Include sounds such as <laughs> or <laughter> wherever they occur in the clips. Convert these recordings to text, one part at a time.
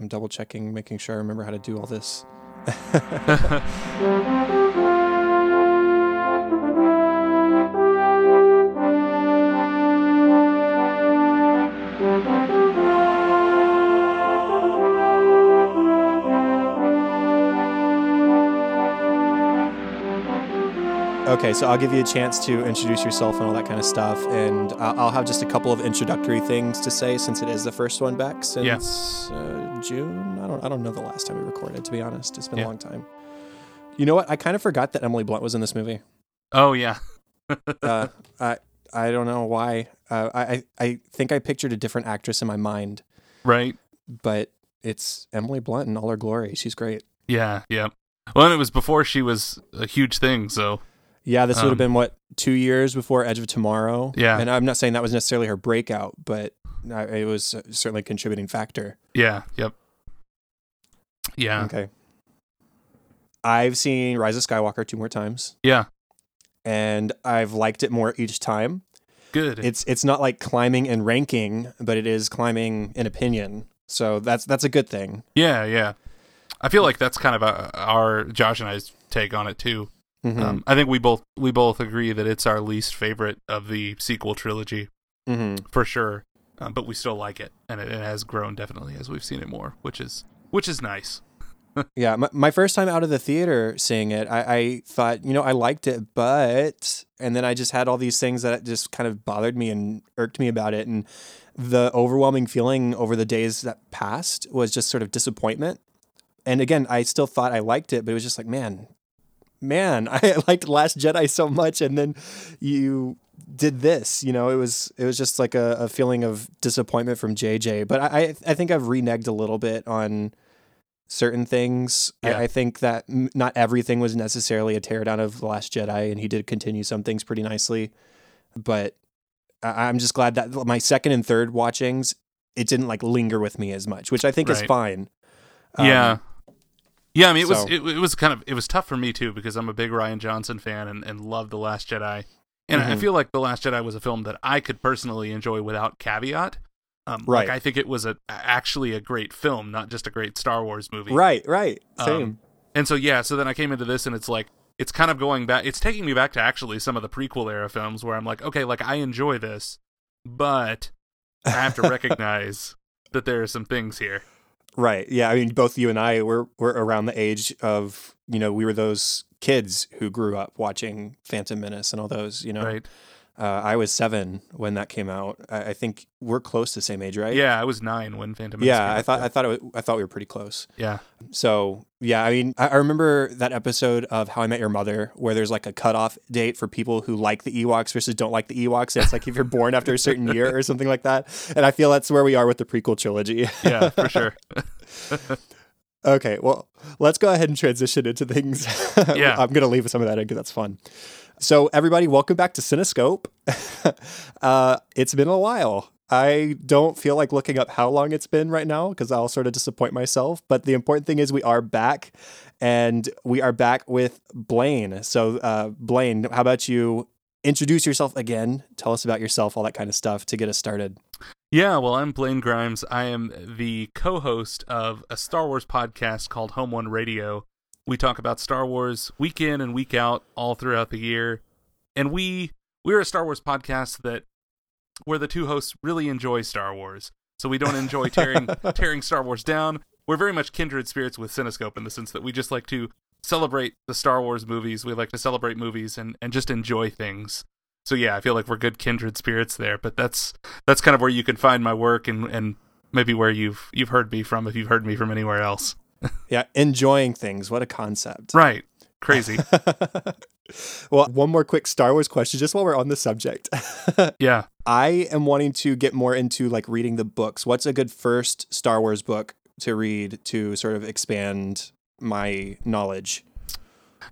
I'm double checking, making sure I remember how to do all this. <laughs> <laughs> Okay, so I'll give you a chance to introduce yourself and all that kind of stuff, and I'll I'll have just a couple of introductory things to say since it is the first one back since uh, June. I don't I don't know the last time we recorded. To be honest, it's been Yeah. a long time. You know what? I kind of forgot that Emily Blunt was in this movie. oh yeah. <laughs> Uh, I I don't know why. Uh, I I I think I pictured a different actress in my mind, Right. but it's Emily Blunt in all her glory. She's great. Yeah. Yeah. Well, and it was before she was a huge thing, so Yeah, this would have Um, been what two years before Edge of Tomorrow. Yeah. and I'm not saying that was necessarily her breakout, but uh, it was certainly a contributing factor. yeah. Yep. Yeah. Okay. I've seen Rise of Skywalker two more times, Yeah. and I've liked it more each time. Good. It's it's not like climbing and ranking, but it is climbing in opinion. So that's that's a good thing. yeah. Yeah. I feel like that's kind of a, our Josh and I's take on it too. Mhm. Um, I think we both we both agree that it's our least favorite of the sequel trilogy Mhm. for sure. Um, but we still like it, and it, it has grown definitely as we've seen it more, which is which is nice. <laughs> Yeah, my, my first time out of the theater seeing it, I, I thought, you know, I liked it, but, and then I just had all these things that just kind of bothered me and irked me about it. And the overwhelming feeling over the days that passed was just sort of disappointment. And again, I still thought I liked it, but it was just like, man, man, <laughs> I liked Last Jedi so much. And then you did this, you know, it was, it was just like a, a feeling of disappointment from JJ. But I, I, think I've reneged a little bit on, certain things. Yeah. I, I think that m- not everything was necessarily a teardown of The Last Jedi, and he did continue some things pretty nicely. But I- I'm just glad that my second and third watchings, it didn't like linger with me as much, which I think is fine. Um, yeah. Yeah, I mean, it was it, it was kind of it was tough for me too because I'm a big Rian Johnson fan and, and love the Last Jedi, and I Mhm. feel like the Last Jedi was a film that I could personally enjoy without caveat. Um, Right. Like I think it was a actually a great film, not just a great Star Wars movie. Right, right. Um, Same. And so yeah, so then I came into this and it's like it's kind of going back. It's taking me back to actually some of the prequel era films where I'm like, okay, like I enjoy this, but I have to <laughs> recognize that there are some things here. Right. Yeah. I mean, both you and I were, were around the age of, you know, we were those kids who grew up watching Phantom Menace and all those, you know. Right? Uh, I was seven when that came out. I, I think we're close to the same age, right? Yeah, I was nine when Phantom. Menace Yeah, came I out, thought I thought it was, I thought we were pretty close. yeah. So yeah, I mean, I, I remember that episode of How I Met Your Mother where there's like a cutoff date for people who like the Ewoks versus don't like the Ewoks. It's like if you're born after a certain year or something like that. And I feel that's where we are with the prequel trilogy. yeah, for sure. <laughs> okay, well, let's go ahead and transition into things. <laughs> Yeah. I'm gonna leave some of that in because that's fun. So everybody, welcome back to Cinescope. <laughs> uh, it's been a while. I don't feel like looking up how long it's been right now because I'll sort of disappoint myself. But the important thing is we are back, and we are back with Blaine. So uh, Blaine, how about you introduce yourself again? Tell us about yourself, all that kind of stuff to get us started. Yeah, well, I'm Blaine Grimes. I am the co-host of a Star Wars podcast called Home One Radio. We talk about Star Wars week in and week out all throughout the year. And we we're a Star Wars podcast that where the two hosts really enjoy Star Wars. So we don't enjoy tearing <laughs> tearing Star Wars down. We're very much kindred spirits with Cinescope in the sense that we just like to celebrate the Star Wars movies. We like to celebrate movies and, and just enjoy things. So yeah, I feel like we're good kindred spirits there. But that's that's kind of where you can find my work and, and maybe where you've you've heard me from if you've heard me from anywhere else. <laughs> Yeah, enjoying things. What a concept. Right. Crazy. <laughs> well, one more quick Star Wars question, just while we're on the subject. <laughs> yeah. I am wanting to get more into like reading the books. What's a good first Star Wars book to read to sort of expand my knowledge?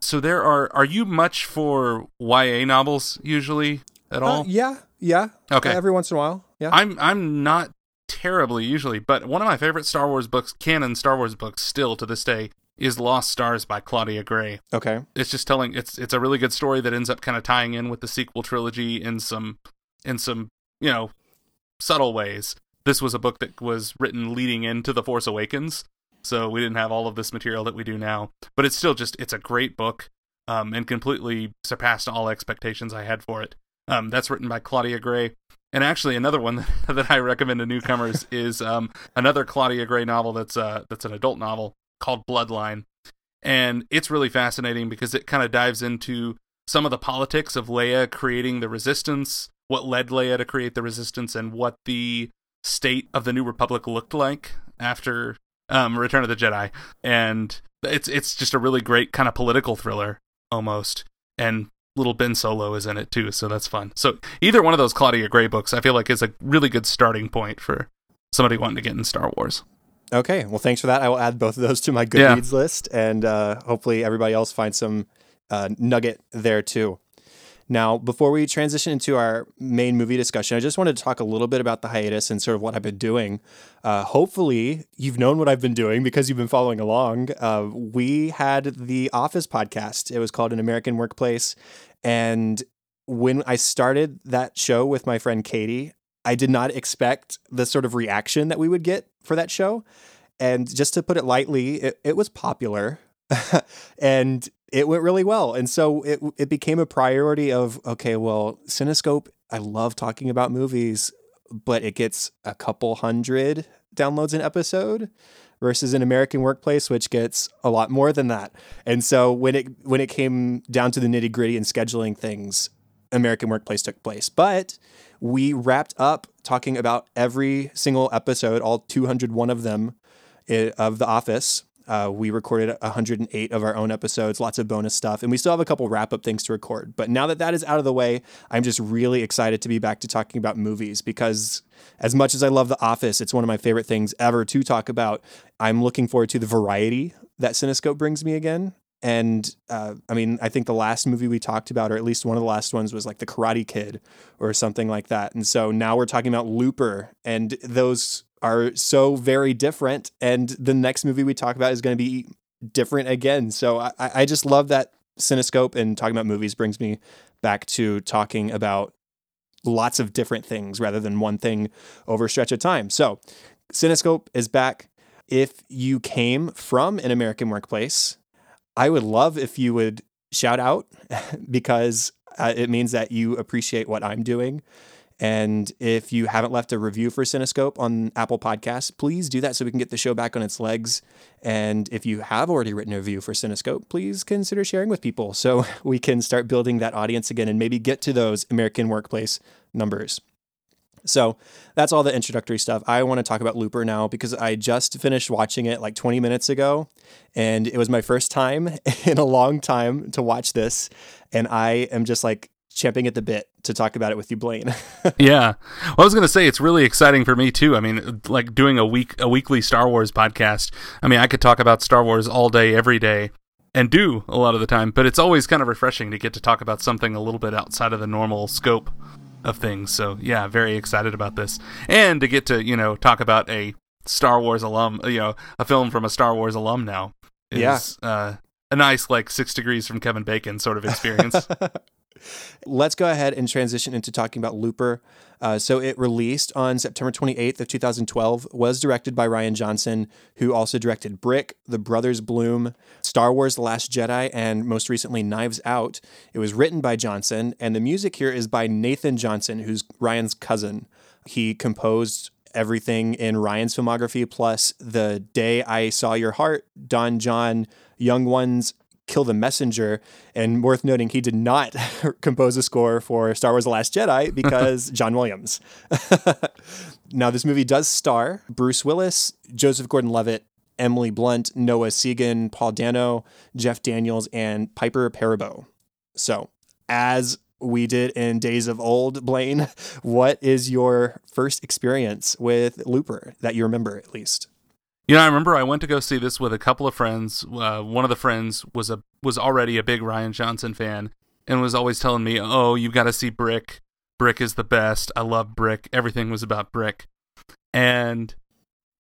So there are are you much for YA novels usually at all? Uh, yeah, yeah. Okay. Every once in a while. Yeah. I'm I'm not terribly usually, but one of my favorite Star Wars books, canon Star Wars books still to this day is Lost Stars by Claudia Gray. okay. It's just telling it's it's a really good story that ends up kind of tying in with the sequel trilogy in some in some, you know, subtle ways this was a book that was written leading into The Force Awakens, so we didn't have all of this material that we do now. But it's still just it's a great book, um, and completely surpassed all expectations I had for it. Um, that's written by Claudia Gray. And actually, another one <laughs> that I recommend to newcomers <laughs> is um, another Claudia Gray novel that's uh, that's an adult novel called Bloodline, and it's really fascinating because it kind of dives into some of the politics of Leia creating the Resistance, what led Leia to create the Resistance, and what the state of the New Republic looked like after um, Return of the Jedi. And it's it's just a really great kind of political thriller almost, and little Ben Solo is in it too, so that's fun. So either one of those Claudia Gray books, I feel like is a really good starting point for somebody wanting to get in Star Wars. Okay, well, thanks for that. I will add both of those to my Goodreads yeah. list, and uh, hopefully everybody else finds some uh, nugget there too. Now, before we transition into our main movie discussion, I just wanted to talk a little bit about the hiatus and sort of what I've been doing. Uh, hopefully, you've known what I've been doing because you've been following along. Uh, we had the Office podcast. It was called An American Workplace. And when I started that show with my friend Katie, I did not expect the sort of reaction that we would get for that show. And just to put it lightly, it, it was popular <laughs> and it went really well. And so it, it became a priority of, okay, well, Cinescope, I love talking about movies, but it gets a couple hundred downloads an episode versus an American workplace, which gets a lot more than that. And so when it when it came down to the nitty gritty and scheduling things, American workplace took place. But we wrapped up talking about every single episode, all 201 of them eh, of The Office. Uh, we recorded 108 of our own episodes, lots of bonus stuff, and we still have a couple wrap up things to record. But now that that is out of the way, I'm just really excited to be back to talking about movies because as much as I love The Office, it's one of my favorite things ever to talk about. I'm looking forward to the variety that Cinescope brings me again. And uh, I mean, I think the last movie we talked about, or at least one of the last ones, was like The Karate Kid or something like that. And so now we're talking about Looper, and those are so very different. And the next movie we talk about is going to be different again. So I, I just love that Cinescope and talking about movies brings me back to talking about lots of different things rather than one thing over a stretch of time. So, Cinescope is back. If you came from an American workplace, I would love if you would shout out <laughs> because uh, it means that you appreciate what I'm doing. And if you haven't left a review for Cinescope on Apple Podcasts, please do that so we can get the show back on its legs. And if you have already written a review for Cinescope, please consider sharing with people so <laughs> we can start building that audience again and maybe get to those American workplace numbers. So that's all the introductory stuff. I want to talk about Looper now because I just finished watching it like 20 minutes ago. And it was my first time <laughs> in a long time to watch this. And I am just like champing at the bit to talk about it with you, Blaine. <laughs> yeah, well, I was going to say it's really exciting for me too. I mean, like doing a week a weekly Star Wars podcast. I mean, I could talk about Star Wars all day, every day, and do a lot of the time. But it's always kind of refreshing to get to talk about something a little bit outside of the normal scope of things. So yeah, very excited about this, and to get to you know talk about a Star Wars alum, you know, a film from a Star Wars alum now. Is, yeah. Uh, a nice like six degrees from Kevin Bacon sort of experience. <laughs> Let's go ahead and transition into talking about Looper. Uh, so it released on September 28th of 2012, was directed by Rian Johnson, who also directed Brick, The Brothers Bloom, Star Wars The Last Jedi, and most recently Knives Out. It was written by Johnson, and the music here is by Nathan Johnson, who's Rian's cousin. He composed everything in Rian's filmography, plus The Day I Saw Your Heart, Don Jon, Young Ones, Kill the Messenger. And worth noting, he did not <laughs> compose a score for Star Wars The Last Jedi <laughs> because John Williams. <laughs> now, this movie does star Bruce Willis, Joseph Gordon Levitt, Emily Blunt, Noah Segan, Paul Dano, Jeff Daniels, and Piper Perabo. So, as we did in Days of Old, Blaine, what is your first experience with Looper that you remember at least? You know, I remember I went to go see this with a couple of friends. Uh, one of the friends was a was already a big Rian Johnson fan and was always telling me, "Oh, you've got to see Brick. Brick is the best. I love Brick. Everything was about Brick." And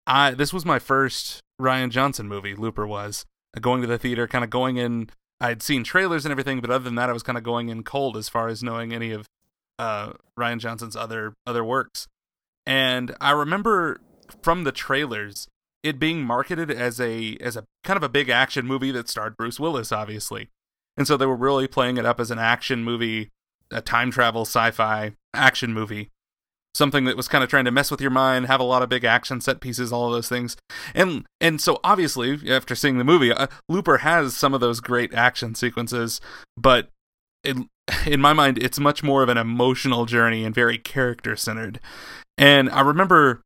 I this was my first Rian Johnson movie. Looper was going to the theater, kind of going in. I'd seen trailers and everything, but other than that, I was kind of going in cold as far as knowing any of uh, Rian Johnson's other other works. And I remember from the trailers it being marketed as a as a kind of a big action movie that starred Bruce Willis, obviously. And so they were really playing it up as an action movie, a time travel sci-fi action movie. Something that was kind of trying to mess with your mind, have a lot of big action set pieces, all of those things. And and so obviously, after seeing the movie, uh, Looper has some of those great action sequences, but it, in my mind, it's much more of an emotional journey and very character centered. And I remember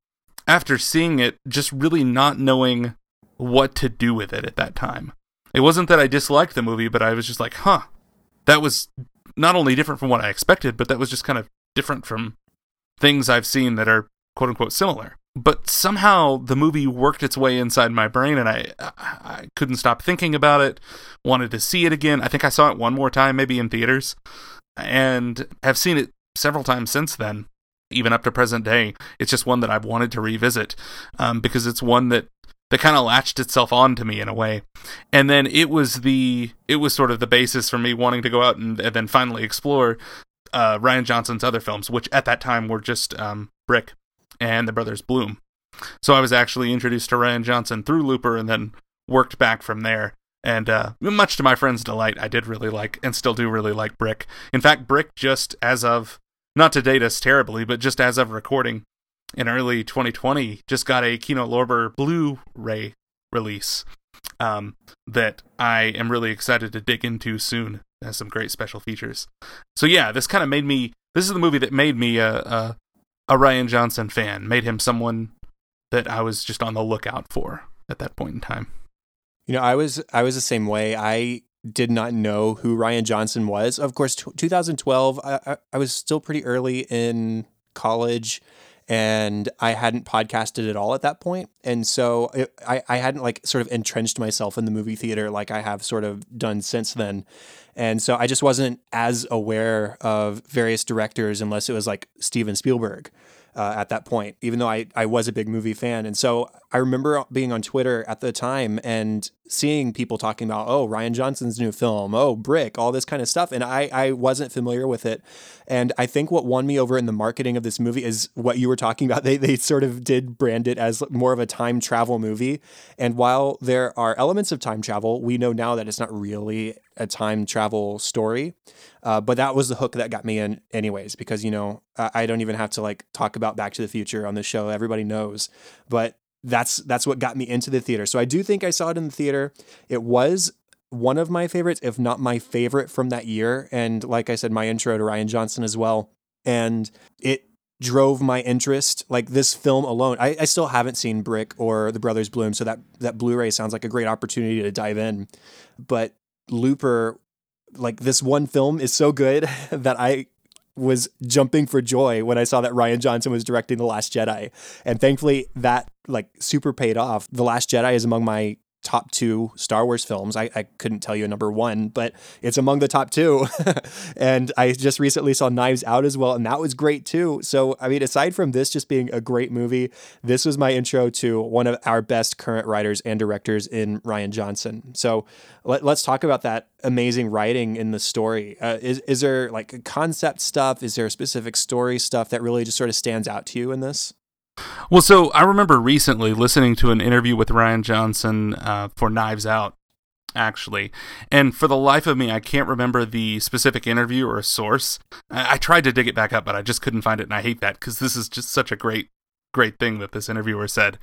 after seeing it, just really not knowing what to do with it at that time. It wasn't that I disliked the movie, but I was just like, huh, that was not only different from what I expected, but that was just kind of different from things I've seen that are quote unquote similar. But somehow the movie worked its way inside my brain, and I I couldn't stop thinking about it. Wanted to see it again. I think I saw it one more time, maybe in theaters, and have seen it several times since then even up to present day. It's just one that I've wanted to revisit um, because it's one that that kind of latched itself on to me in a way. And then it was the it was sort of the basis for me wanting to go out and, and then finally explore uh, Rian Johnson's other films, which at that time were just um, Brick and the Brothers Bloom. So I was actually introduced to Rian Johnson through Looper and then worked back from there. And uh, much to my friend's delight, I did really like and still do really like Brick. In fact, Brick just as of not to date us terribly, but just as of recording in early 2020, just got a Kino Lorber Blu-ray release um, that I am really excited to dig into soon. It has some great special features. So yeah, this kind of made me. This is the movie that made me a, a a Rian Johnson fan, made him someone that I was just on the lookout for at that point in time. You know, I was I was the same way. I did not know who Rian Johnson was. Of course, t- 2012, I, I, I was still pretty early in college and I hadn't podcasted at all at that point. And so it, I, I hadn't like sort of entrenched myself in the movie theater like I have sort of done since then. And so I just wasn't as aware of various directors unless it was like Steven Spielberg uh, at that point, even though I, I was a big movie fan. And so I remember being on Twitter at the time and seeing people talking about, oh, Rian Johnson's new film, oh, Brick, all this kind of stuff. And I, I wasn't familiar with it. And I think what won me over in the marketing of this movie is what you were talking about. <laughs> They, they sort of did brand it as more of a time travel movie. And while there are elements of time travel, we know now that it's not really a time travel story. Uh, but that was the hook that got me in, anyways, because, you know, I, don't even have to like talk about Back to the Future on the show. Everybody knows. But that's that's what got me into the theater. So I do think I saw it in the theater. It was one of my favorites, if not my favorite from that year. And like I said, my intro to Rian Johnson as well. And it drove my interest. Like this film alone, I, I still haven't seen Brick or The Brothers Bloom, so that that Blu-ray sounds like a great opportunity to dive in. But Looper, like this one film is so good <laughs> that I was jumping for joy when I saw that Rian Johnson was directing The Last Jedi. And thankfully that like super paid off. The Last Jedi is among my top two Star Wars films. I, I couldn't tell you a number one, but it's among the top two. <laughs> and I just recently saw Knives Out as well, and that was great too. So, I mean, aside from this just being a great movie, this was my intro to one of our best current writers and directors in Rian Johnson. So, let, us talk about that amazing writing in the story. Uh, is, is there like concept stuff? Is there specific story stuff that really just sort of stands out to you in this? Well, so I remember recently listening to an interview with Rian Johnson uh, for Knives Out, actually. And for the life of me, I can't remember the specific interview or source. I, I tried to dig it back up, but I just couldn't find it, and I hate that because this is just such a great, great thing that this interviewer said.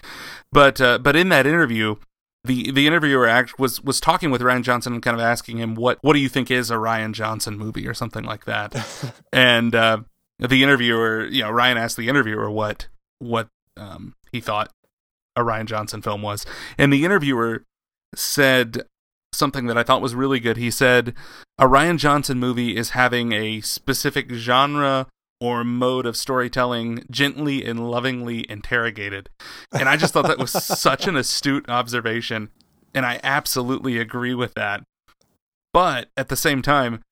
But uh, but in that interview, the the interviewer act was was talking with Rian Johnson and kind of asking him what what do you think is a Rian Johnson movie or something like that, <laughs> and uh, the interviewer, you know, Rian asked the interviewer what what um, he thought a Rian Johnson film was. And the interviewer said something that I thought was really good. He said, A Rian Johnson movie is having a specific genre or mode of storytelling gently and lovingly interrogated. And I just thought that was <laughs> such an astute observation. And I absolutely agree with that. But at the same time,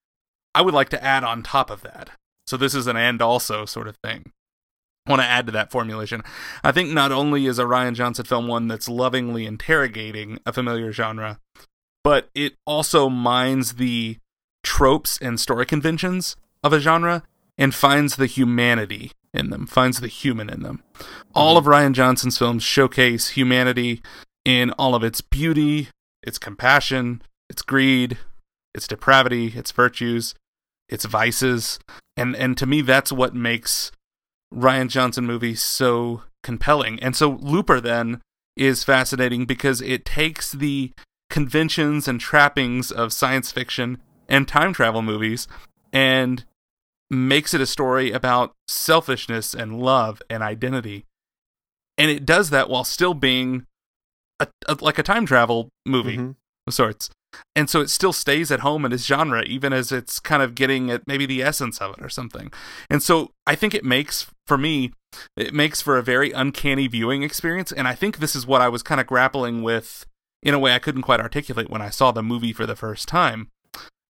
I would like to add on top of that. So this is an and also sort of thing want to add to that formulation. I think not only is a Rian Johnson film one that's lovingly interrogating a familiar genre, but it also mines the tropes and story conventions of a genre and finds the humanity in them, finds the human in them. All mm-hmm. of Rian Johnson's films showcase humanity in all of its beauty, its compassion, its greed, its depravity, its virtues, its vices. And and to me that's what makes Rian Johnson movie so compelling. And so Looper then is fascinating because it takes the conventions and trappings of science fiction and time travel movies and makes it a story about selfishness and love and identity. And it does that while still being a, a like a time travel movie Mhm. of sorts. And so it still stays at home in its genre, even as it's kind of getting at maybe the essence of it or something. And so I think it makes, for me, it makes for a very uncanny viewing experience. And I think this is what I was kind of grappling with in a way I couldn't quite articulate when I saw the movie for the first time.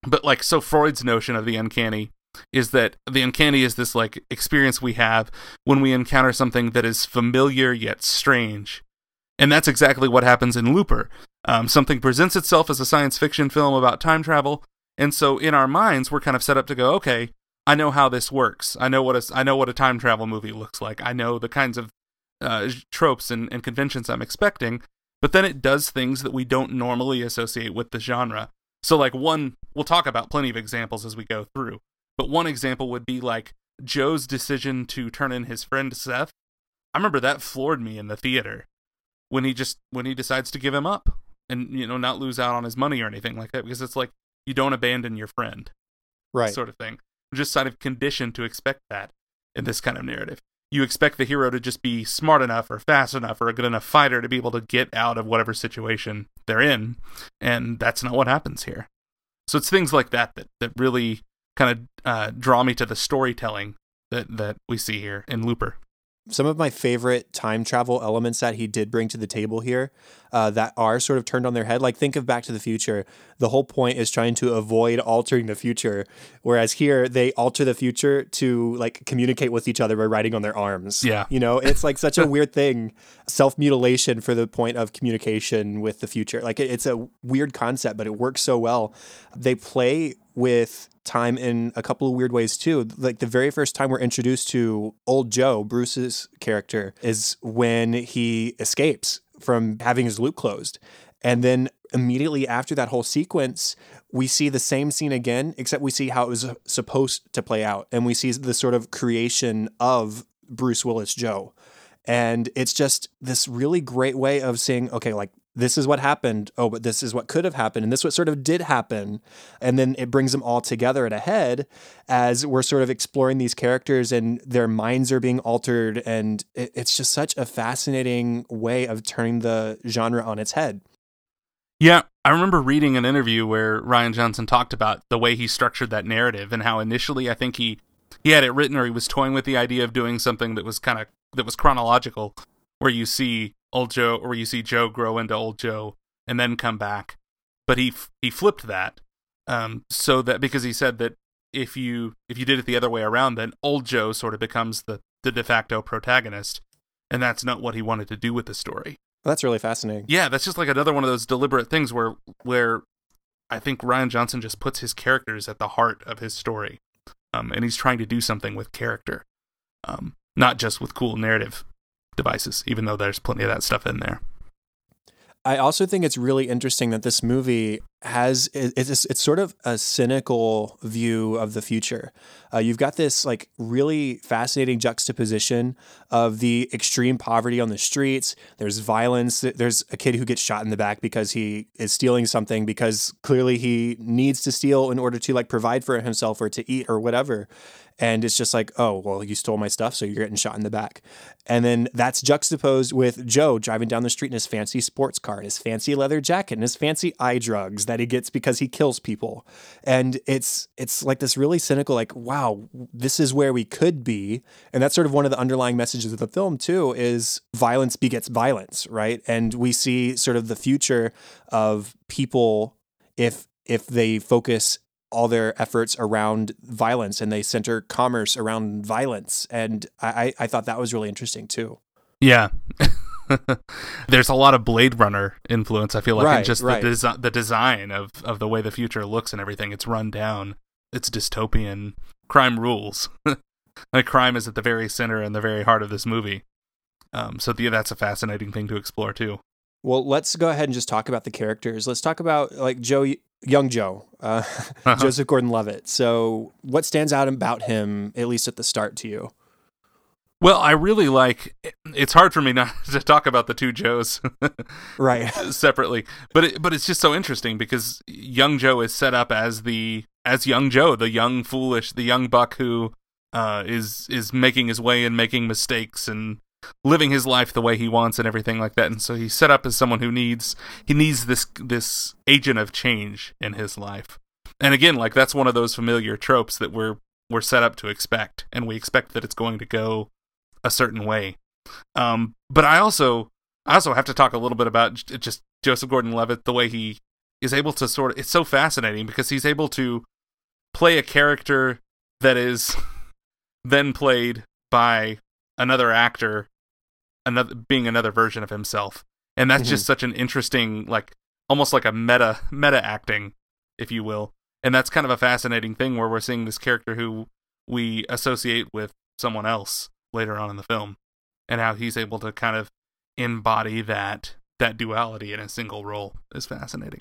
But like, so Freud's notion of the uncanny is that the uncanny is this like experience we have when we encounter something that is familiar yet strange. And that's exactly what happens in Looper. Um, something presents itself as a science fiction film about time travel, and so in our minds, we're kind of set up to go, okay, I know how this works. I know what a, I know what a time travel movie looks like. I know the kinds of uh, tropes and, and conventions I'm expecting. But then it does things that we don't normally associate with the genre. So, like one, we'll talk about plenty of examples as we go through. But one example would be like Joe's decision to turn in his friend Seth. I remember that floored me in the theater when he just when he decides to give him up and you know not lose out on his money or anything like that because it's like you don't abandon your friend Right. sort of thing. We're just kind of conditioned to expect that in this kind of narrative. You expect the hero to just be smart enough or fast enough or a good enough fighter to be able to get out of whatever situation they're in and that's not what happens here. So it's things like that that, that really kind of uh, draw me to the storytelling that, that we see here in looper some of my favorite time travel elements that he did bring to the table here uh, that are sort of turned on their head. Like, think of Back to the Future. The whole point is trying to avoid altering the future. Whereas here, they alter the future to like communicate with each other by writing on their arms. Yeah. You know, it's like such a weird thing. Self mutilation for the point of communication with the future. Like, it, it's a weird concept, but it works so well. They play with time in a couple of weird ways too. Like the very first time we're introduced to old Joe, Bruce's character, is when he escapes from having his loop closed. And then immediately after that whole sequence, we see the same scene again, except we see how it was uh, supposed to play out. And we see the sort of creation of Bruce Willis Joe. And it's just this really great way of saying, okay, like this is what happened. Oh, but this is what could have happened. And this what sort of did happen. And then it brings them all together at a head as we're sort of exploring these characters and their minds are being altered. And it, it's just such a fascinating way of turning the genre on its head. Yeah, I remember reading an interview where Rian Johnson talked about the way he structured that narrative and how initially I think he he had it written or he was toying with the idea of doing something that was kind of that was chronological where you see old Joe or you see Joe grow into old Joe and then come back. But he he flipped that um so that because he said that if you if you did it the other way around then old Joe sort of becomes the the de facto protagonist and that's not what he wanted to do with the story. That's really fascinating. Yeah, that's just like another one of those deliberate things where where I think Rian Johnson just puts his characters at the heart of his story, um, and he's trying to do something with character, um, not just with cool narrative devices. Even though there's plenty of that stuff in there. I also think it's really interesting that this movie has it's it's sort of a cynical view of the future. Uh, you've got this like really fascinating juxtaposition of the extreme poverty on the streets. There's violence. There's a kid who gets shot in the back because he is stealing something because clearly he needs to steal in order to like provide for himself or to eat or whatever. And it's just like, oh, well, you stole my stuff, so you're getting shot in the back. And then that's juxtaposed with Joe driving down the street in his fancy sports car, and his fancy leather jacket, and his fancy eye drugs that he gets because he kills people. And it's it's like this really cynical, like, wow, this is where we could be. And that's sort of one of the underlying messages of the film too, is violence begets violence, right? And we see sort of the future of people if if they focus all their efforts around violence and they center commerce around violence. And I, I thought that was really interesting too. Yeah. <laughs> There's a lot of Blade Runner influence, I feel like, in Right, just right. the, desi- the design of, of the way the future looks and everything. It's run down, it's dystopian, crime rules. <laughs> like crime is at the very center and the very heart of this movie. Um, so yeah, that's a fascinating thing to explore too. Well, let's go ahead and just talk about the characters. Let's talk about like Joe, young Joe, uh, uh-huh. <laughs> Joseph Gordon-Levitt. So, what stands out about him, at least at the start, to you? Well, I really like. It's hard for me not <laughs> to talk about the two Joes, <laughs> right, separately. But it, but it's just so interesting because young Joe is set up as the as young Joe, the young foolish, the young buck who uh, is is making his way and making mistakes and living his life the way he wants and everything like that. And so he's set up as someone who needs he needs this this agent of change in his life. And again, like that's one of those familiar tropes that we're we're set up to expect, and we expect that it's going to go a certain way. Um, but I also I also have to talk a little bit about just Joseph Gordon-Levitt, the way he is able to sort of. It's so fascinating because he's able to play a character that is then played by another actor another being another version of himself. And that's mm-hmm. just such an interesting like almost like a meta meta acting if you will. And that's kind of a fascinating thing where we're seeing this character who we associate with someone else later on in the film and how he's able to kind of embody that that duality in a single role is fascinating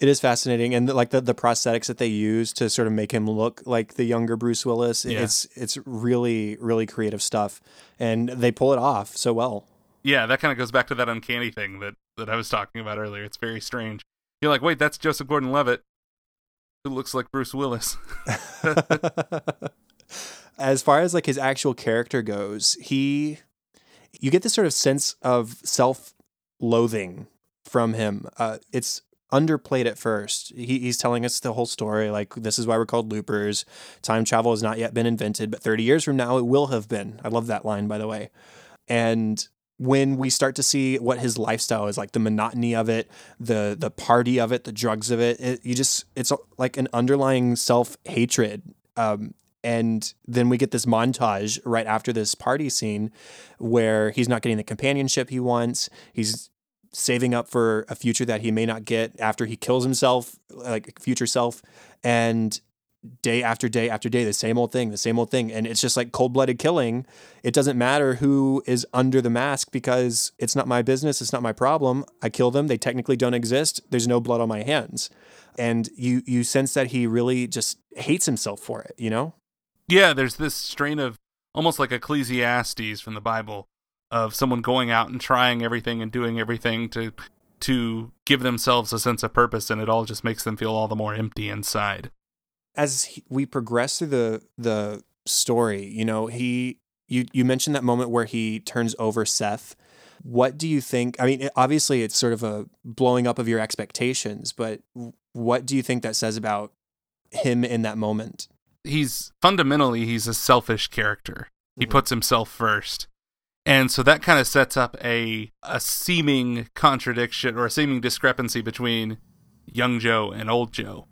it is fascinating, and like the, the prosthetics that they use to sort of make him look like the younger Bruce Willis. Yeah. It's it's really really creative stuff, and they pull it off so well. Yeah, that kind of goes back to that uncanny thing that that I was talking about earlier. It's very strange. You're like, wait, that's Joseph Gordon-Levitt, who looks like Bruce Willis. <laughs> <laughs> as far as like his actual character goes, he you get this sort of sense of self-loathing from him. Uh, it's underplayed at first. He, he's telling us the whole story like, this is why we're called loopers. Time travel has not yet been invented, but 30 years from now, it will have been. I love that line, by the way. And when we start to see what his lifestyle is like the monotony of it the the party of it the drugs of it, it you just it's like an underlying self-hatred um, and then we get this montage right after this party scene where he's not getting the companionship he wants he's saving up for a future that he may not get after he kills himself, like future self, and day after day after day, the same old thing, the same old thing. And it's just like cold blooded killing. It doesn't matter who is under the mask because it's not my business. It's not my problem. I kill them. They technically don't exist. There's no blood on my hands. And you, you sense that he really just hates himself for it, you know? Yeah, there's this strain of almost like Ecclesiastes from the Bible of someone going out and trying everything and doing everything to to give themselves a sense of purpose and it all just makes them feel all the more empty inside. As we progress through the the story you know he you you mentioned that moment where he turns over Seth. What do you think i mean obviously it's sort of a blowing up of your expectations but what do you think that says about him in that moment? He's fundamentally he's a selfish character. He mm-hmm. puts himself first and so that kind of sets up a a seeming contradiction or a seeming discrepancy between young Joe and old Joe.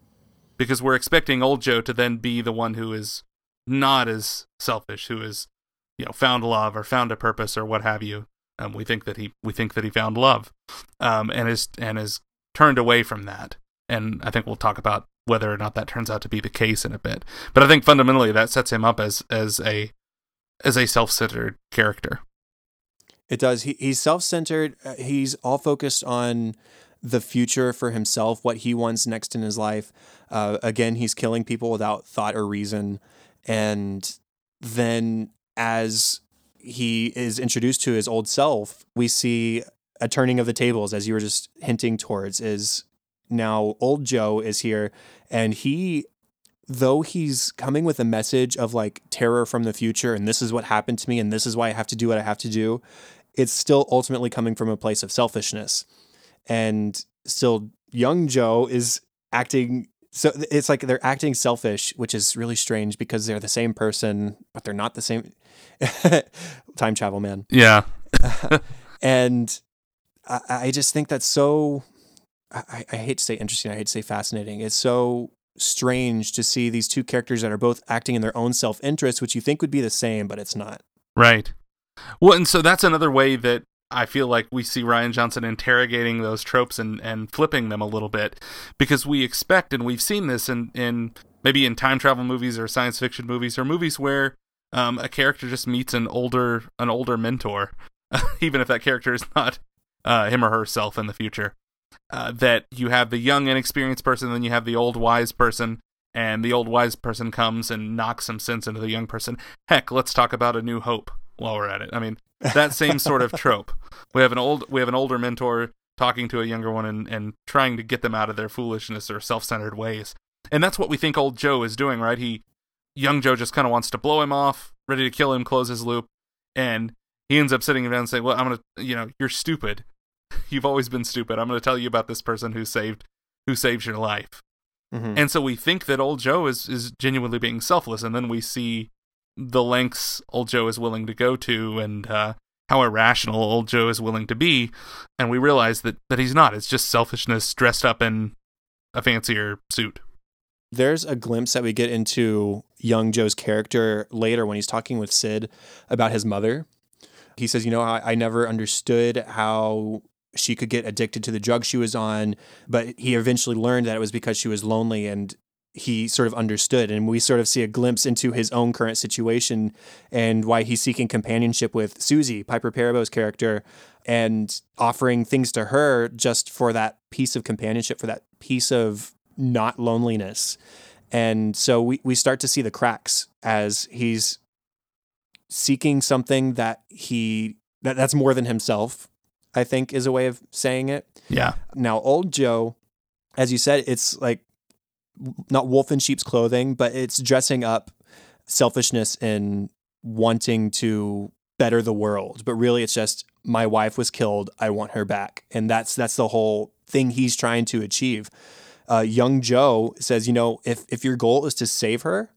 Because we're expecting old Joe to then be the one who is not as selfish, who is, you know, found love or found a purpose or what have you. Um, we think that he we think that he found love, um, and is and is turned away from that. And I think we'll talk about whether or not that turns out to be the case in a bit. But I think fundamentally that sets him up as as a as a self-centered character. It does. He, he's self centered. Uh, he's all focused on the future for himself, what he wants next in his life. Uh, again, he's killing people without thought or reason. And then as he is introduced to his old self, we see a turning of the tables, as you were just hinting towards, is now old Joe is here and he though he's coming with a message of like terror from the future and this is what happened to me and this is why I have to do what I have to do, it's still ultimately coming from a place of selfishness. And still, young Joe is acting. So it's like they're acting selfish, which is really strange because they're the same person, but they're not the same. <laughs> Time travel, man. Yeah. <laughs> and I, I, just think that's so. I, I hate to say interesting. I hate to say fascinating. It's so strange to see these two characters that are both acting in their own self interest, which you think would be the same, but it's not. Right. Well, and so that's another way that I feel like we see Rian Johnson interrogating those tropes and, and flipping them a little bit because we expect, and we've seen this in, in maybe in time travel movies or science fiction movies or movies where um, a character just meets an older an older mentor, <laughs> even if that character is not uh, him or herself in the future. Uh, that you have the young inexperienced person, then you have the old wise person, and the old wise person comes and knocks some sense into the young person. Heck, let's talk about a new hope while we're at it. I mean, that same sort of <laughs> trope. We have an old we have an older mentor talking to a younger one and, and trying to get them out of their foolishness or self centered ways. And that's what we think old Joe is doing, right? He young Joe just kind of wants to blow him off, ready to kill him, close his loop, and he ends up sitting him down and saying, "Well, I'm gonna, you know, you're stupid. <laughs> You've always been stupid. I'm gonna tell you about this person who saved, who saves your life." Mm-hmm. And so we think that old Joe is is genuinely being selfless, and then we see the lengths old Joe is willing to go to, and uh, how irrational old Joe is willing to be, and we realize that that he's not. It's just selfishness dressed up in a fancier suit. There's a glimpse that we get into young Joe's character later when he's talking with Cid about his mother. He says, You know, I, I never understood how she could get addicted to the drug she was on, but he eventually learned that it was because she was lonely and he sort of understood. And we sort of see a glimpse into his own current situation and why he's seeking companionship with Susie, Piper Perabo's character, and offering things to her just for that piece of companionship, for that piece of not loneliness. And so we, we start to see the cracks as he's seeking something that he that, that's more than himself, I think is a way of saying it. Yeah. Now old Joe, as you said, it's like not wolf in sheep's clothing, but it's dressing up selfishness and wanting to better the world. But really it's just my wife was killed, I want her back. And that's that's the whole thing he's trying to achieve uh, young Joe says, you know, if if your goal is to save her,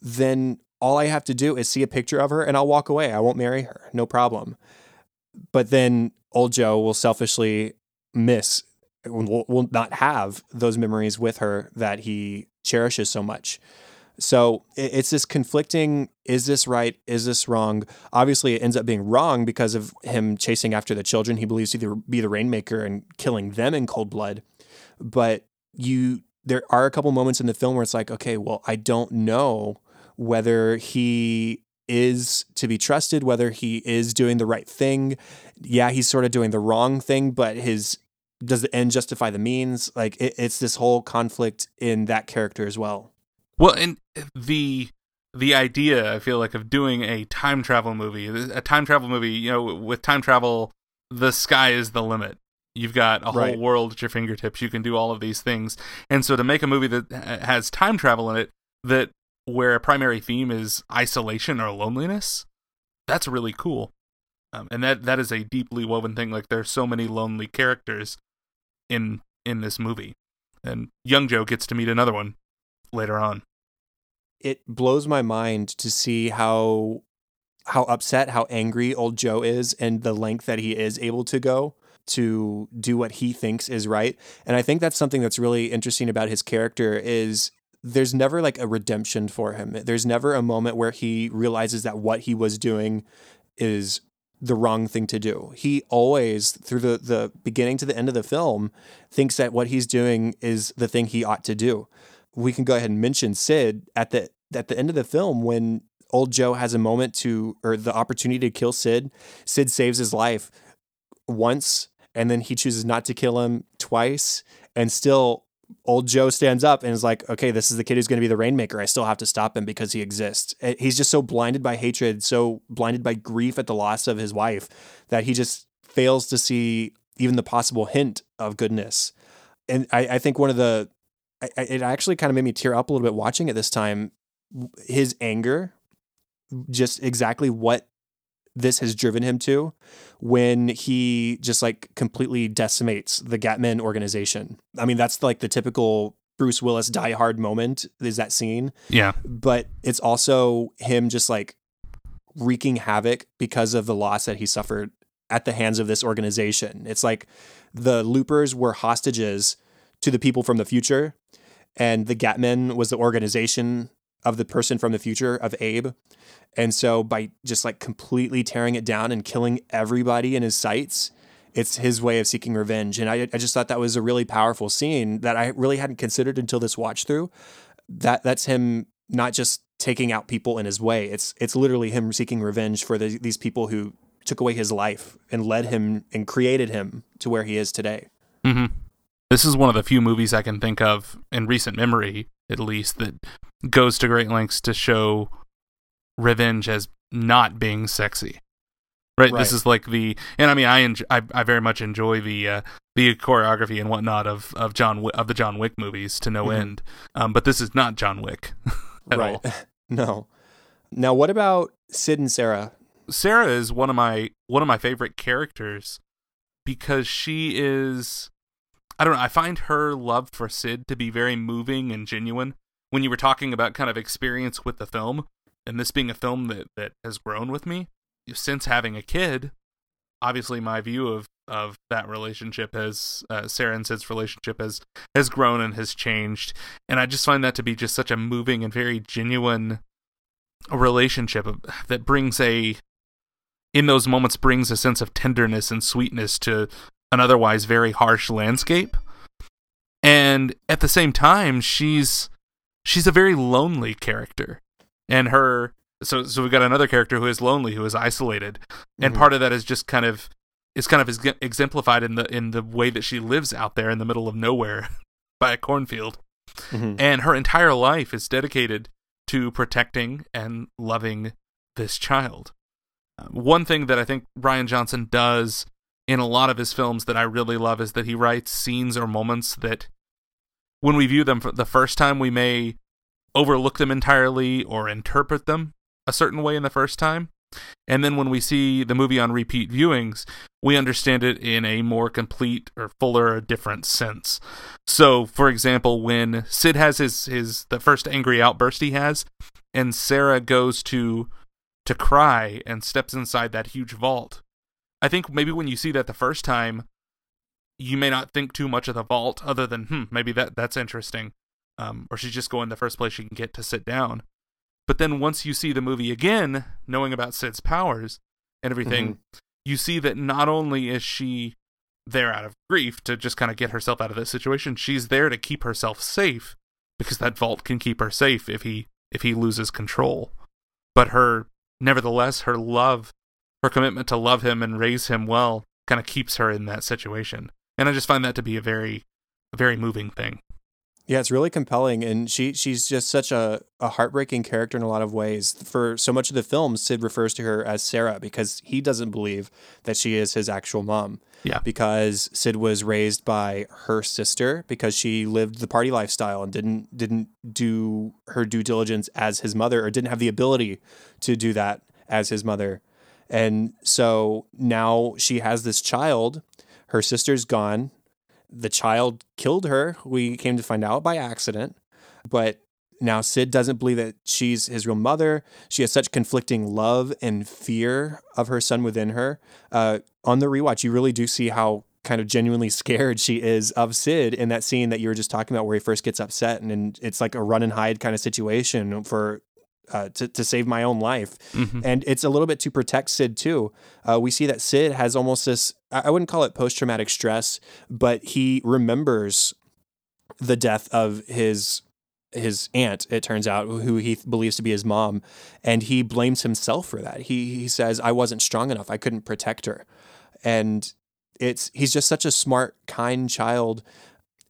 then all I have to do is see a picture of her and I'll walk away. I won't marry her, no problem. But then old Joe will selfishly miss, will, will not have those memories with her that he cherishes so much. So it's this conflicting is this right? Is this wrong? Obviously, it ends up being wrong because of him chasing after the children he believes to be the rainmaker and killing them in cold blood. But you there are a couple moments in the film where it's like, okay, well, I don't know whether he is to be trusted, whether he is doing the right thing. Yeah, he's sort of doing the wrong thing, but his does the end justify the means? Like it, it's this whole conflict in that character as well. Well, and the the idea I feel like of doing a time travel movie, a time travel movie, you know, with time travel, the sky is the limit. You've got a right. whole world at your fingertips. You can do all of these things. And so to make a movie that has time travel in it, that where a primary theme is isolation or loneliness, that's really cool. Um, and that that is a deeply woven thing. Like there's so many lonely characters in in this movie, and young Joe gets to meet another one later on. It blows my mind to see how how upset, how angry old Joe is, and the length that he is able to go to do what he thinks is right. And I think that's something that's really interesting about his character is there's never like a redemption for him. There's never a moment where he realizes that what he was doing is the wrong thing to do. He always, through the, the beginning to the end of the film, thinks that what he's doing is the thing he ought to do. We can go ahead and mention Cid at the at the end of the film when old Joe has a moment to or the opportunity to kill Cid. Cid saves his life once and then he chooses not to kill him twice and still old joe stands up and is like okay this is the kid who's going to be the rainmaker. I still have to stop him because he exists. Eh, he's just so blinded by hatred so blinded by grief at the loss of his wife that he just fails to see even the possible hint of goodness. And i, I think one of the I, it actually kind of made me tear up a little bit watching it this time. His anger just exactly what this has driven him to when he just like completely decimates the Gatman organization. I mean, that's like the typical Bruce Willis die hard moment is that scene. Yeah. But it's also him just like wreaking havoc because of the loss that he suffered at the hands of this organization. It's like the loopers were hostages to the people from the future and the Gatmen was the organization of the person from the future of Abe. And so by just like completely tearing it down and killing everybody in his sights, it's his way of seeking revenge. And I, I just thought that was a really powerful scene that I really hadn't considered until this watch through. That that's him not just taking out people in his way. It's it's literally him seeking revenge for the, these people who took away his life and led him and created him to where he is today. Mm-hmm. This is one of the few movies I can think of in recent memory, at least, that goes to great lengths to show revenge as not being sexy. Right? Right. This is like the, and I mean, I enjoy, I, I very much enjoy the uh, the choreography and whatnot of of John Wi- of the John Wick movies to no Mhm. end. Um, but this is not John Wick <laughs> at right. all. <laughs> no. Now, what about Cid and Sarah? Sarah is one of my one of my favorite characters because she is I don't know, I find her love for Cid to be very moving and genuine. When you were talking about kind of experience with the film, and this being a film that, that has grown with me since having a kid, obviously my view of, of that relationship has uh, Sarah and Cid's relationship has has grown and has changed, and I just find that to be just such a moving and very genuine relationship that brings a in those moments brings a sense of tenderness and sweetness to an otherwise very harsh landscape. And at the same time she's she's a very lonely character and her so so we've got another character who is lonely who is isolated and Mhm. part of that is just kind of is kind of ex- exemplified in the in the way that she lives out there in the middle of nowhere <laughs> by a cornfield Mhm. and her entire life is dedicated to protecting and loving this child. Uh, one thing that I think Rian Johnson does in a lot of his films that I really love is that he writes scenes or moments that, when we view them for the first time, we may overlook them entirely or interpret them a certain way in the first time. And then when we see the movie on repeat viewings, we understand it in a more complete or fuller or different sense. So, for example, when Cid has his his the first angry outburst he has, and Sarah goes to to cry and steps inside that huge vault. I think maybe when you see that the first time, you may not think too much of the vault, other than hmm, maybe that that's interesting, um, or she's just going the first place she can get to sit down. But then once you see the movie again, knowing about Cid's powers and everything, you see that not only is she there out of grief to just kind of get herself out of this situation, she's there to keep herself safe because that vault can keep her safe if he if he loses control. But her nevertheless, her love, her commitment to love him and raise him well kind of keeps her in that situation. And I just find that to be a very a very moving thing. Yeah, it's really compelling, and she she's just such a, a heartbreaking character in a lot of ways. For so much of the film, Cid refers to her as Sarah because he doesn't believe that she is his actual mom. Yeah. Because Cid was raised by her sister because she lived the party lifestyle and didn't didn't do her due diligence as his mother or didn't have the ability to do that as his mother. And so now she has this child. Her sister's gone the child killed her. We came to find out by accident. But now Cid doesn't believe that she's his real mother. She has such conflicting love and fear of her son within her. Uh, on the rewatch, you really do see how kind of genuinely scared she is of Cid in that scene that you were just talking about where he first gets upset and, and it's like a run and hide kind of situation for uh, to, to save my own life. Mhm. And it's a little bit to protect Cid too. Uh, we see that Cid has almost this, I wouldn't call it post traumatic stress, but he remembers the death of his his aunt it turns out who he believes to be his mom and he blames himself for that he he says i wasn't strong enough i couldn't protect her and it's he's just such a smart kind child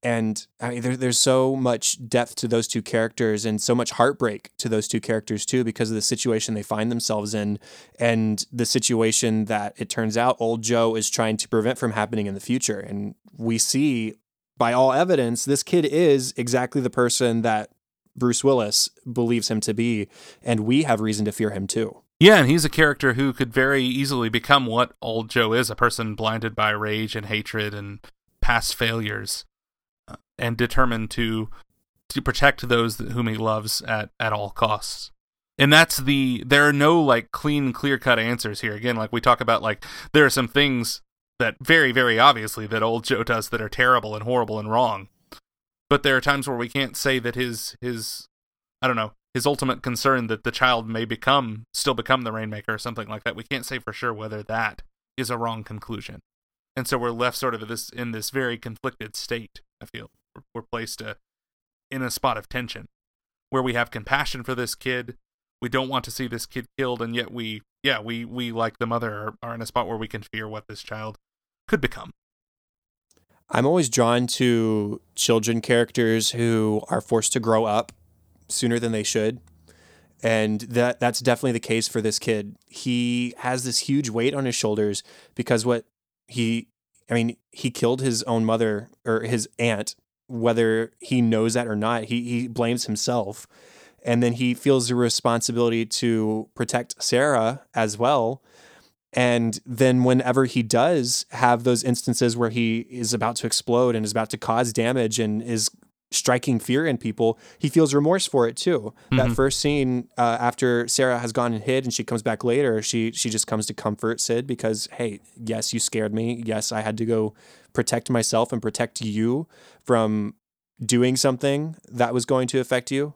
and I mean, there, there's so much depth to those two characters and so much heartbreak to those two characters too because of the situation they find themselves in and the situation that it turns out old Joe is trying to prevent from happening in the future. And we see by all evidence, this kid is exactly the person that Bruce Willis believes him to be. And we have reason to fear him too. Yeah, and he's a character who could very easily become what old Joe is a person blinded by rage and hatred and past failures and determined to to protect those whom he loves at, at all costs. And that's the there are no like clean clear cut answers here. Again, like we talk about like there are some things that very very obviously that old Joe does that are terrible and horrible and wrong. But there are times where we can't say that his his I don't know, his ultimate concern that the child may become still become the rainmaker or something like that. We can't say for sure whether that is a wrong conclusion. And so we're left sort of this in this very conflicted state, I feel. We're, placed uh, in a spot of tension where we have compassion for this kid. We don't want to see this kid killed, and yet we, yeah, we we like the mother are, are in a spot where we can fear what this child could become. I'm always drawn to children characters who are forced to grow up sooner than they should. And that that's definitely the case for this kid. He has this huge weight on his shoulders because what he I mean, he killed his own mother or his aunt, whether he knows that or not. He he blames himself. And then he feels the responsibility to protect Sarah as well and then, whenever he does have those instances where he is about to explode and is about to cause damage and is striking fear in people, he feels remorse for it too. Mm-hmm. That first scene uh, after Sarah has gone and hid, and she comes back later, she she just comes to comfort Cid because, hey, yes, you scared me. Yes, I had to go protect myself and protect you from doing something that was going to affect you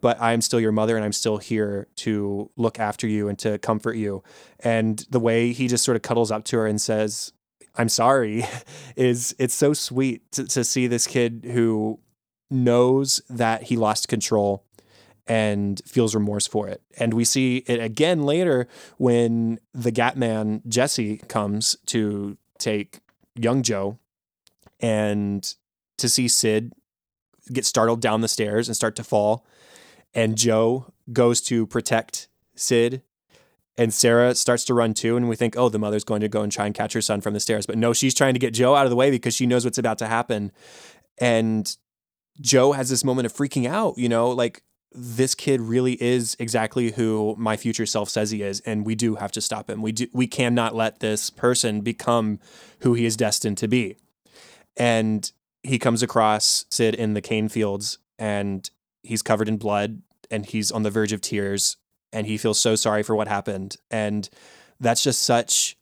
but I'm still your mother and I'm still here to look after you and to comfort you. And the way he just sort of cuddles up to her and says, I'm sorry, <laughs> is it's so sweet to, to see this kid who knows that he lost control and feels remorse for it. And we see it again later when the Gat Man, Jesse, comes to take young Joe and to see Cid get startled down the stairs and start to fall and Joe goes to protect Cid. And Sarah starts to run too, and we think, oh, the mother's going to go and try and catch her son from the stairs. But no, she's trying to get Joe out of the way because she knows what's about to happen. And Joe has this moment of freaking out, you know, like this kid really is exactly who my future self says he is, and we do have to stop him. We do we cannot let this person become who he is destined to be. And he comes across Cid in the cane fields and he's covered in blood and he's on the verge of tears and he feels so sorry for what happened and that's just such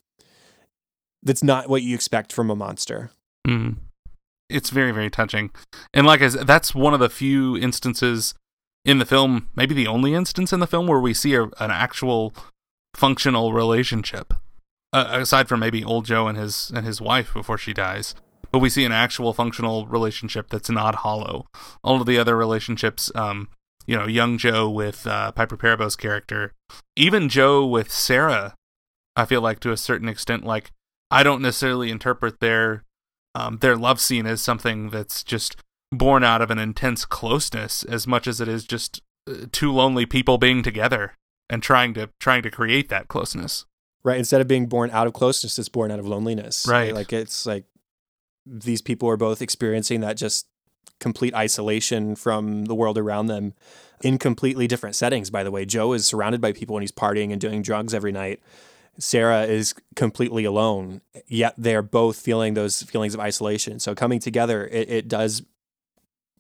that's not what you expect from a monster mm. it's very very touching and like i said that's one of the few instances in the film maybe the only instance in the film where we see a, an actual functional relationship. Uh, aside from maybe old joe and his and his wife before she dies but we see an actual functional relationship that's not hollow. All of the other relationships um you know, young Joe with uh, Piper Perabo's character, even Joe with Sarah, I feel like to a certain extent, like I don't necessarily interpret their um, their love scene as something that's just born out of an intense closeness as much as it is just uh, two lonely people being together and trying to trying to create that closeness. Right. Instead of being born out of closeness, it's born out of loneliness. Right. Like it's like these people are both experiencing that just complete isolation from the world around them in completely different settings, by the way. Joe is surrounded by people and he's partying and doing drugs every night. Sarah is completely alone, yet they're both feeling those feelings of isolation. So coming together, it, it does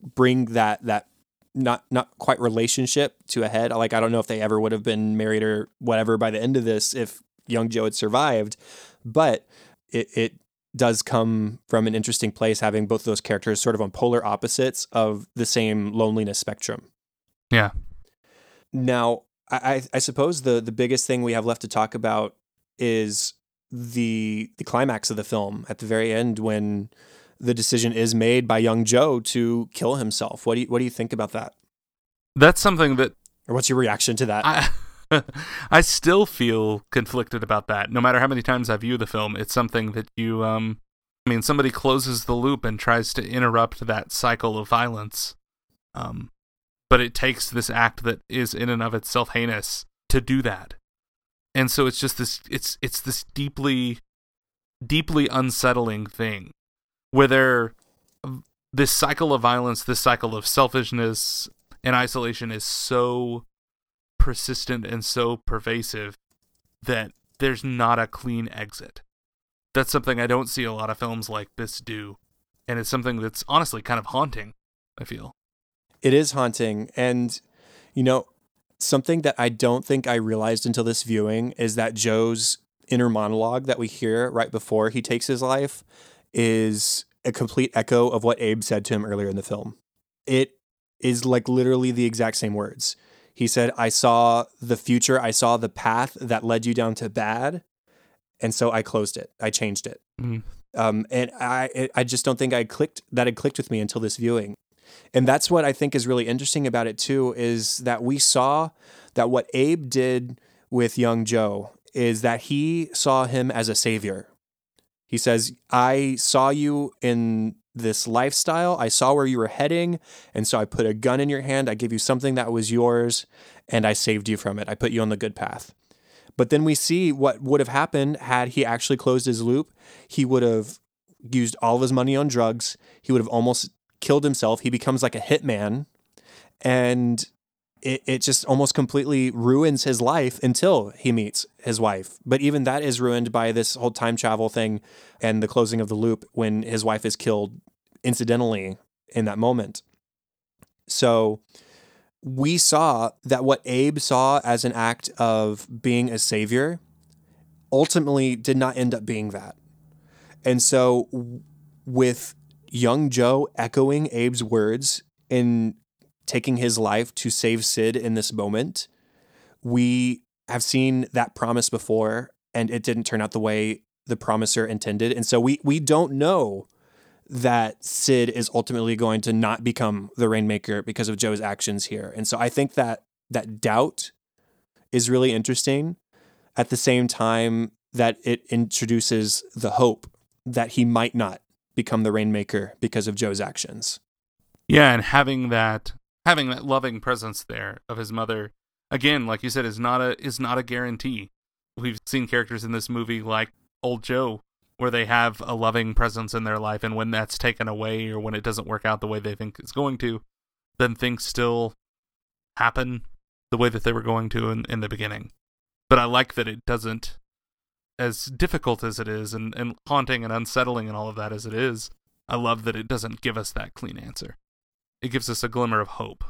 bring that that not not quite relationship to a head. Like I don't know if they ever would have been married or whatever by the end of this if young Joe had survived, but it, it does come from an interesting place having both those characters sort of on polar opposites of the same loneliness spectrum. Yeah. Now, I, I suppose the the biggest thing we have left to talk about is the the climax of the film at the very end when the decision is made by young Joe to kill himself. What do you what do you think about that? That's something that or what's your reaction to that? I, <laughs> I still feel conflicted about that. No matter how many times I view the film, it's something that you um I mean somebody closes the loop and tries to interrupt that cycle of violence. Um but it takes this act that is in and of itself heinous to do that and so it's just this it's it's this deeply deeply unsettling thing where there this cycle of violence this cycle of selfishness and isolation is so persistent and so pervasive that there's not a clean exit that's something i don't see a lot of films like this do and it's something that's honestly kind of haunting i feel it is haunting. And, you know, something that I don't think I realized until this viewing is that Joe's inner monologue that we hear right before he takes his life is a complete echo of what Abe said to him earlier in the film. It is like literally the exact same words. He said, I saw the future, I saw the path that led you down to bad. And so I closed it, I changed it. Mm-hmm. Um, and I, I just don't think I clicked that had clicked with me until this viewing And that's what I think is really interesting about it too is that we saw that what Abe did with young Joe is that he saw him as a savior. He says, I saw you in this lifestyle. I saw where you were heading. And so I put a gun in your hand. I gave you something that was yours and I saved you from it. I put you on the good path. But then we see what would have happened had he actually closed his loop. He would have used all of his money on drugs. He would have almost killed himself. He becomes like a hitman. And it, it just almost completely ruins his life until he meets his wife. But even that is ruined by this whole time travel thing and the closing of the loop when his wife is killed incidentally in that moment. So we saw that what Abe saw as an act of being a savior ultimately did not end up being that. And so with young Joe echoing Abe's words in taking his life to save Cid in this moment, we have seen that promise before and it didn't turn out the way the promiser intended. And so we we don't know that Cid is ultimately going to not become the rainmaker because of Joe's actions here. And so I think that that doubt is really interesting at the same time that it introduces the hope that he might not become the rainmaker because of Joe's actions. Yeah, and having that having that loving presence there of his mother again like you said is not a is not a guarantee. We've seen characters in this movie like old joe where they have a loving presence in their life and when that's taken away or when it doesn't work out the way they think it's going to then things still happen the way that they were going to in, in the beginning. But i like that it doesn't as difficult as it is and, and haunting and unsettling and all of that as it is i love that it doesn't give us that clean answer it gives us a glimmer of hope.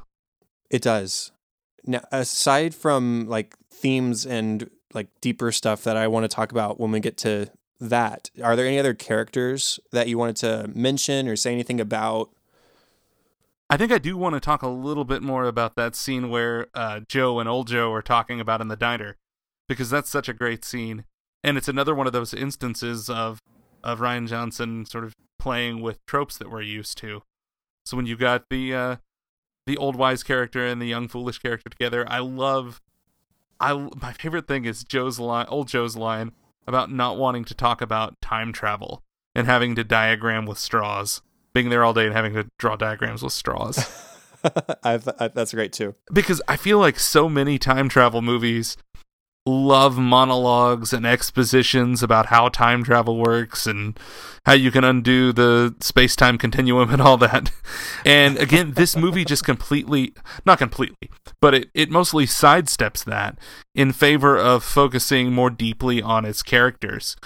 It does. Now, aside from like themes and like deeper stuff that I want to talk about when we get to that, are there any other characters that you wanted to mention or say anything about? I think I do want to talk a little bit more about that scene where uh, Joe and old Joe are talking about in the diner, because that's such a great scene, and it's another one of those instances of of Rian Johnson sort of playing with tropes that we're used to. So when you got the uh, the old wise character and the young foolish character together, I love. I my favorite thing is Joe's line, old Joe's line about not wanting to talk about time travel and having to diagram with straws, being there all day and having to draw diagrams with straws. <laughs> I th- I, that's great too. Because I feel like so many time travel movies love monologues and expositions about how time travel works and how you can undo the space time continuum and all that. <laughs> And again, this movie just completely, not completely, but it, it mostly sidesteps that in favor of focusing more deeply on its characters.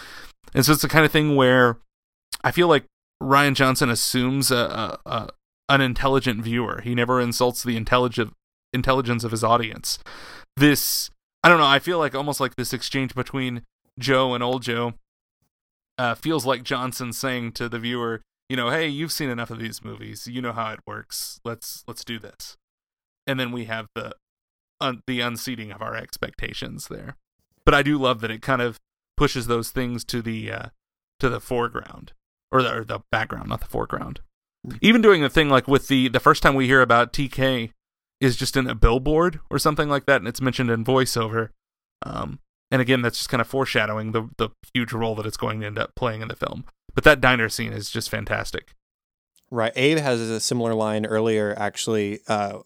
And so it's the kind of thing where I feel like Rian Johnson assumes a, a, a an intelligent viewer. He never insults the intelligent intelligence of his audience. This I don't know. I feel like almost like this exchange between Joe and old Joe uh, feels like Johnson saying to the viewer, you know, hey, you've seen enough of these movies. You know how it works. Let's let's do this. And then we have the un- the unseating of our expectations there. But I do love that it kind of pushes those things to the uh, to the foreground or the, or the background, not the foreground. Hmm. Even doing the thing like with the the first time we hear about TK is just in a billboard or something like that, and it's mentioned in voiceover. Um, and again, that's just kind of foreshadowing the the huge role that it's going to end up playing in the film. But that diner scene is just fantastic. Right. Abe has a similar line earlier, actually, uh,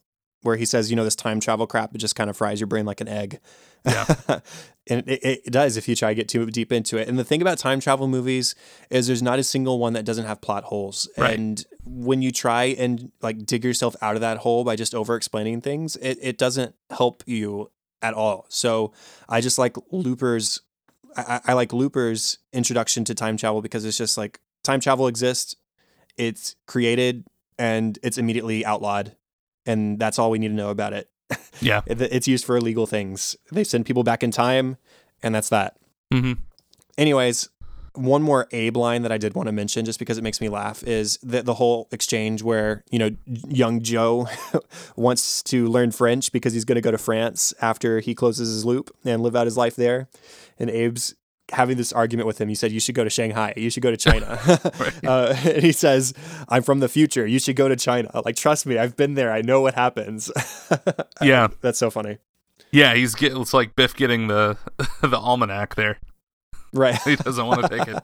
where he says, you know, this time travel crap, it just kind of fries your brain like an egg. Yeah. <laughs> and it, it, does if you try to get too deep into it. And the thing about time travel movies is there's not a single one that doesn't have plot holes. Right. And when you try and like dig yourself out of that hole by just over explaining things, it, it doesn't help you at all. So I just like Looper's I, I like Looper's introduction to time travel because it's just like time travel exists, it's created, and it's immediately outlawed. And that's all we need to know about it. Yeah. <laughs> it's used for illegal things. They send people back in time, and that's that. Mm-hmm. Anyways, one more Abe line that I did want to mention, just because it makes me laugh, is the, the whole exchange where, you know, young Joe <laughs> wants to learn French because he's going to go to France after he closes his loop and live out his life there. And Abe's having this argument with him. You said you should go to Shanghai. You should go to <laughs> China. <laughs> uh, and he says, "I'm from the future. You should go to China. Like, trust me, I've been there. I know what happens." <laughs> Yeah. that's so funny. Yeah, he's get, it's like Biff getting the the almanac there. Right. He doesn't want to take it.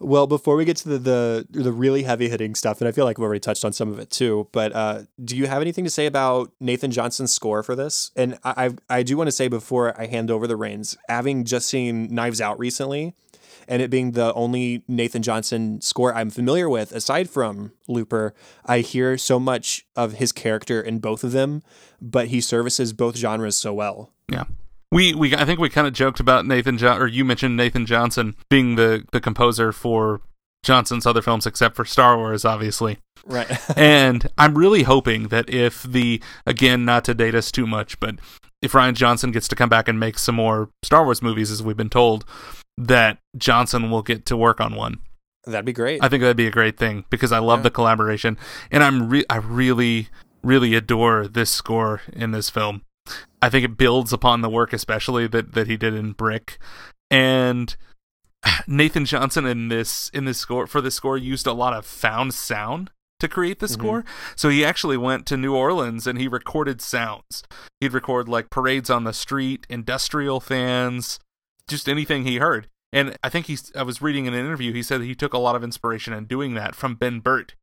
Well, before we get to the, the the really heavy hitting stuff, and I feel like we've already touched on some of it too, but uh, do you have anything to say about Nathan Johnson's score for this? And I I, I do want to say before I hand over the reins, having just seen Knives Out recently, and it being the only Nathan Johnson score I'm familiar with aside from Looper, I hear so much of his character in both of them, but he services both genres so well. Yeah. We we I think we kind of joked about Nathan John or you mentioned Nathan Johnson being the the composer for Johnson's other films except for Star Wars obviously. Right. <laughs> and I'm really hoping that if the again not to date us too much, but if Rian Johnson gets to come back and make some more Star Wars movies as we've been told, that Johnson will get to work on one. That'd be great. I think that'd be a great thing because I love Yeah. the collaboration and I'm re- I really really adore this score in this film. I think it builds upon the work especially that that he did in Brick and Nathan Johnson in this in this score for this score used a lot of found sound to create the Mhm. score. So he actually went to New Orleans and he recorded sounds. He'd record like parades on the street, industrial fans, just anything he heard. And I think he's I was reading in an interview he said he took a lot of inspiration in doing that from Ben Burtt,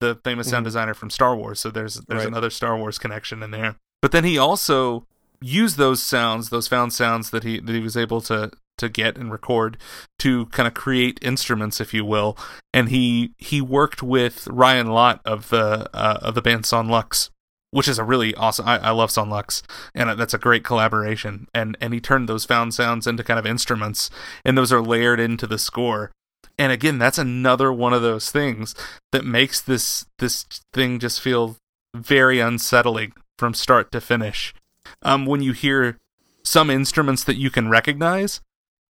the famous sound Mhm. designer from Star Wars. So there's there's Right. another Star Wars connection in there. But then he also used those sounds, those found sounds that he that he was able to to get and record to kind of create instruments, if you will. And he he worked with Ryan Lott of the uh, of the band Son Lux, which is a really awesome. I, I love Son Lux, and that's a great collaboration. And and he turned those found sounds into kind of instruments, and those are layered into the score. And again, that's another one of those things that makes this this thing just feel very unsettling from start to finish. Um, when you hear some instruments that you can recognize,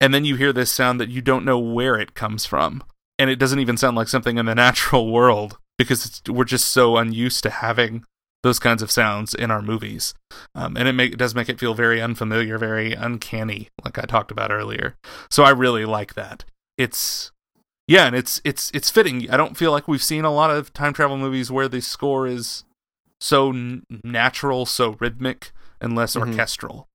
and then you hear this sound that you don't know where it comes from, and it doesn't even sound like something in the <laughs> natural world because we're just so unused to having those kinds of sounds in our movies, um, and it, make, it does make it feel very unfamiliar, very uncanny, like I talked about earlier. So I really like that. It's yeah, and it's it's it's fitting. I don't feel like we've seen a lot of time travel movies where the score is so n- natural, so rhythmic, and less Mhm. orchestral.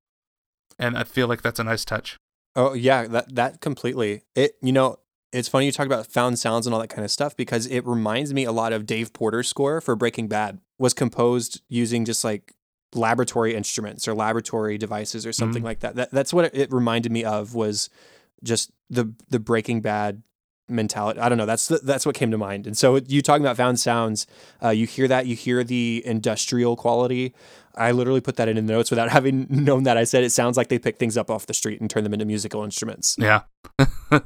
And I feel like that's a nice touch. Oh yeah, that that completely. It you know, it's funny you talk about found sounds and all that kind of stuff because it reminds me a lot of Dave Porter's score for Breaking Bad was composed using just like laboratory instruments or laboratory devices or something Mhm. like that. that. That's what it reminded me of was just the the Breaking Bad mentality. I don't know. That's the, that's what came to mind. And so you talking about found sounds, uh, you hear that, you hear the industrial quality. I literally put that in the notes without <laughs> having known that. I said it sounds like they pick things up off the street and turn them into musical instruments. Yeah. <laughs>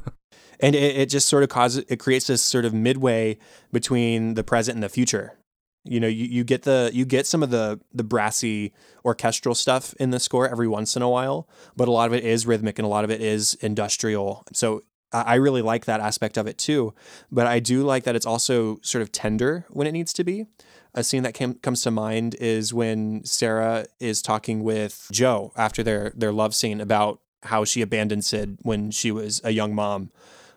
And it, it just sort of causes it creates this sort of midway between the present and the future. You know, you, you get the you get some of the the brassy orchestral stuff in the score every once in a while, but a lot of it is rhythmic and a lot of it is industrial. So I really like that aspect of it too. But I do like that it's also sort of tender when it needs to be. A scene that came, comes to mind is when Sarah is talking with Joe after their their love scene about how she abandoned Cid when she was a young mom.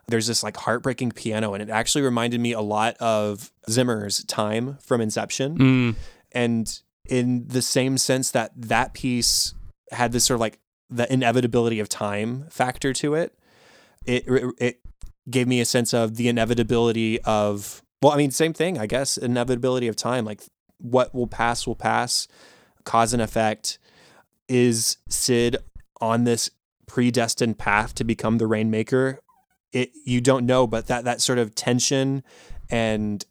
There's this like heartbreaking piano, and it actually reminded me a lot of Zimmer's Time from Inception Mm, and in the same sense that that piece had this sort of like the inevitability of time factor to it it it gave me a sense of the inevitability of well i mean same thing i guess inevitability of time like what will pass will pass cause and effect is Cid on this predestined path to become the rainmaker it you don't know but that that sort of tension and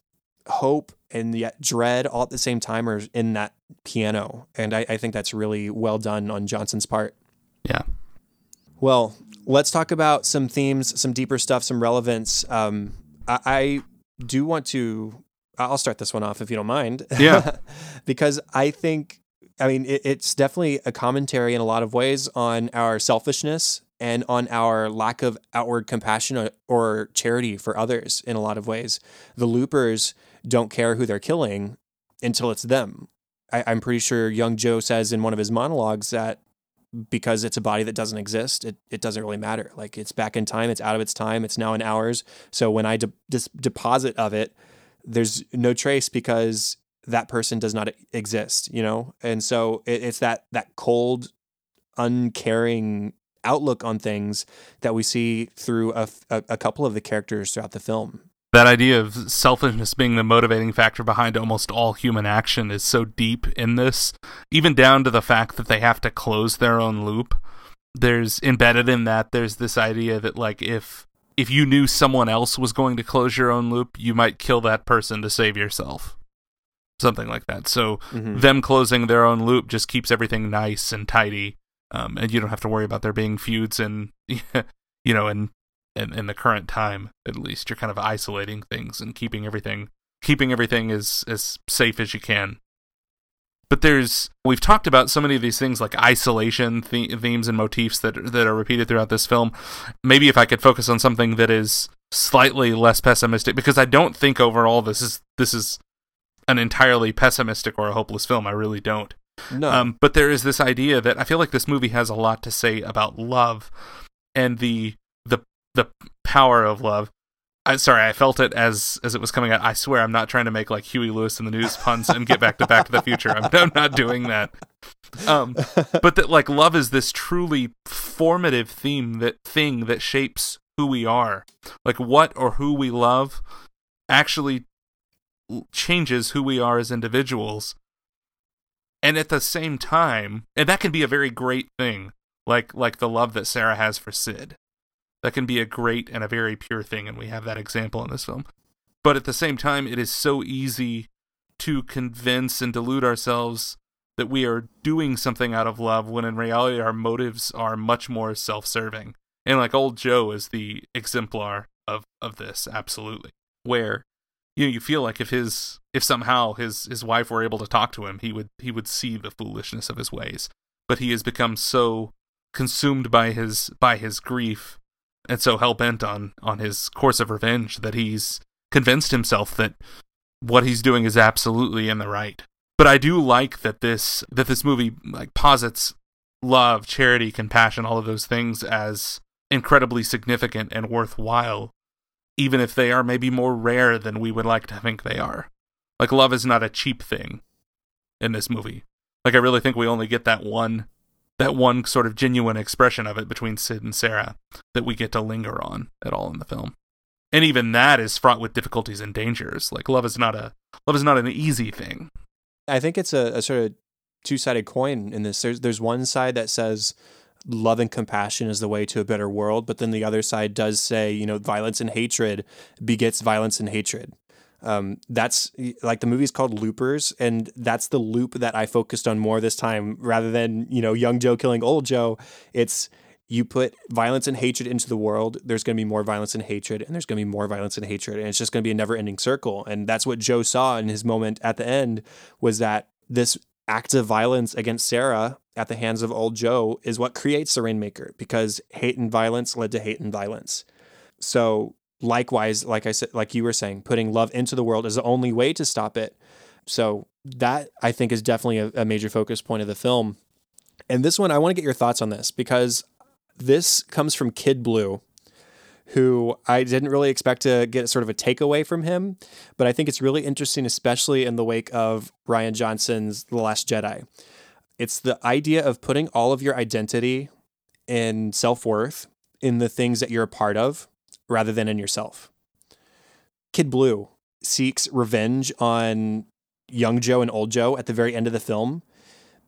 hope and yet dread all at the same time are in that piano. And I, I think that's really well done on Johnson's part. yeah. Well, let's talk about some themes, some deeper stuff, some relevance. Um, I, I do want to, I'll start this one off if you don't mind. Yeah. <laughs> because I think, I mean, it, it's definitely a commentary in a lot of ways on our selfishness and on our lack of outward compassion or, or charity for others in a lot of ways. The loopers don't care who they're killing until it's them. I, I'm pretty sure young Joe says in one of his monologues that because it's a body that doesn't exist, it, it doesn't really matter. Like it's back in time, it's out of its time, it's now in ours. So when I de- dis- deposit of it, there's no trace because that person does not exist, you know? And so it, it's that that cold, uncaring outlook on things that we see through a, a, a couple of the characters throughout the film that idea of selfishness being the motivating factor behind almost all human action is so deep in this, even down to the fact that they have to close their own loop. There's embedded in that there's this idea that like if if you knew someone else was going to close your own loop, you might kill that person to save yourself. Something like that. So mm-hmm. them closing their own loop just keeps everything nice and tidy. Um, and you don't have to worry about there being feuds and <laughs> you know and in, in the current time at least you're kind of isolating things and keeping everything keeping everything as as safe as you can. But there's we've talked about so many of these things like isolation the- themes and motifs that that are repeated throughout this film. Maybe if i could focus on something that is slightly less pessimistic because i don't think overall this is this is an entirely pessimistic or a hopeless film. I really don't. No. Um, but there is this idea that I feel like this movie has a lot to say about love and the the power of love. I sorry, I felt it as as it was coming out. I swear, I'm not trying to make like Huey Lewis in the News puns and get back to Back to the Future. I'm, I'm not doing that. Um, but that like love is this truly formative theme that thing that shapes who we are. Like what or who we love actually changes who we are as individuals. And at the same time, and that can be a very great thing, like like the love that Sarah has for Cid that can be a great and a very pure thing, and we have that example in this film. But at the same time, it is so easy to convince and delude ourselves that we are doing something out of love when in reality our motives are much more self-serving. And like old Joe is the exemplar of of this absolutely. Where you know you feel like if his if somehow his his wife were able to talk to him, he would he would see the foolishness of his ways. But he has become so consumed by his by his grief and so hell bent on on his course of revenge that he's convinced himself that what he's doing is absolutely in the right. But I do like that this that this movie like posits love, charity, compassion, all of those things as incredibly significant and worthwhile, even if they are maybe more rare than we would like to think they are. Like love is not a cheap thing in this movie. Like I really think we only get that one that one sort of genuine expression of it between Cid and Sarah that we get to linger on at all in the film. And even that is fraught with difficulties and dangers. Like love is not a love is not an easy thing. I think it's a, a sort of two sided coin in this. There's there's one side that says love and compassion is the way to a better world, but then the other side does say, you know, violence and hatred begets violence and hatred. Um, that's like the movie's called Loopers, and that's the loop that I focused on more this time rather than you know young Joe killing old Joe. It's you put violence and hatred into the world, there's going to be more violence and hatred, and there's going to be more violence and hatred, and it's just going to be a never-ending circle. And that's what Joe saw in his moment at the end was that this act of violence against Sarah at the hands of old Joe is what creates the Rainmaker because hate and violence led to hate and violence. So likewise, like I said, like you were saying, putting love into the world is the only way to stop it. So that I think is definitely a, a major focus point of the film. And this one, I want to get your thoughts on this because this comes from Kid Blue, who I didn't really expect to get sort of a takeaway from him, but I think it's really interesting, especially in the wake of Rian Johnson's The Last Jedi. It's the idea of putting all of your identity and self worth in the things that you're a part of rather than in yourself. Kid Blue seeks revenge on young Joe and old Joe at the very end of the film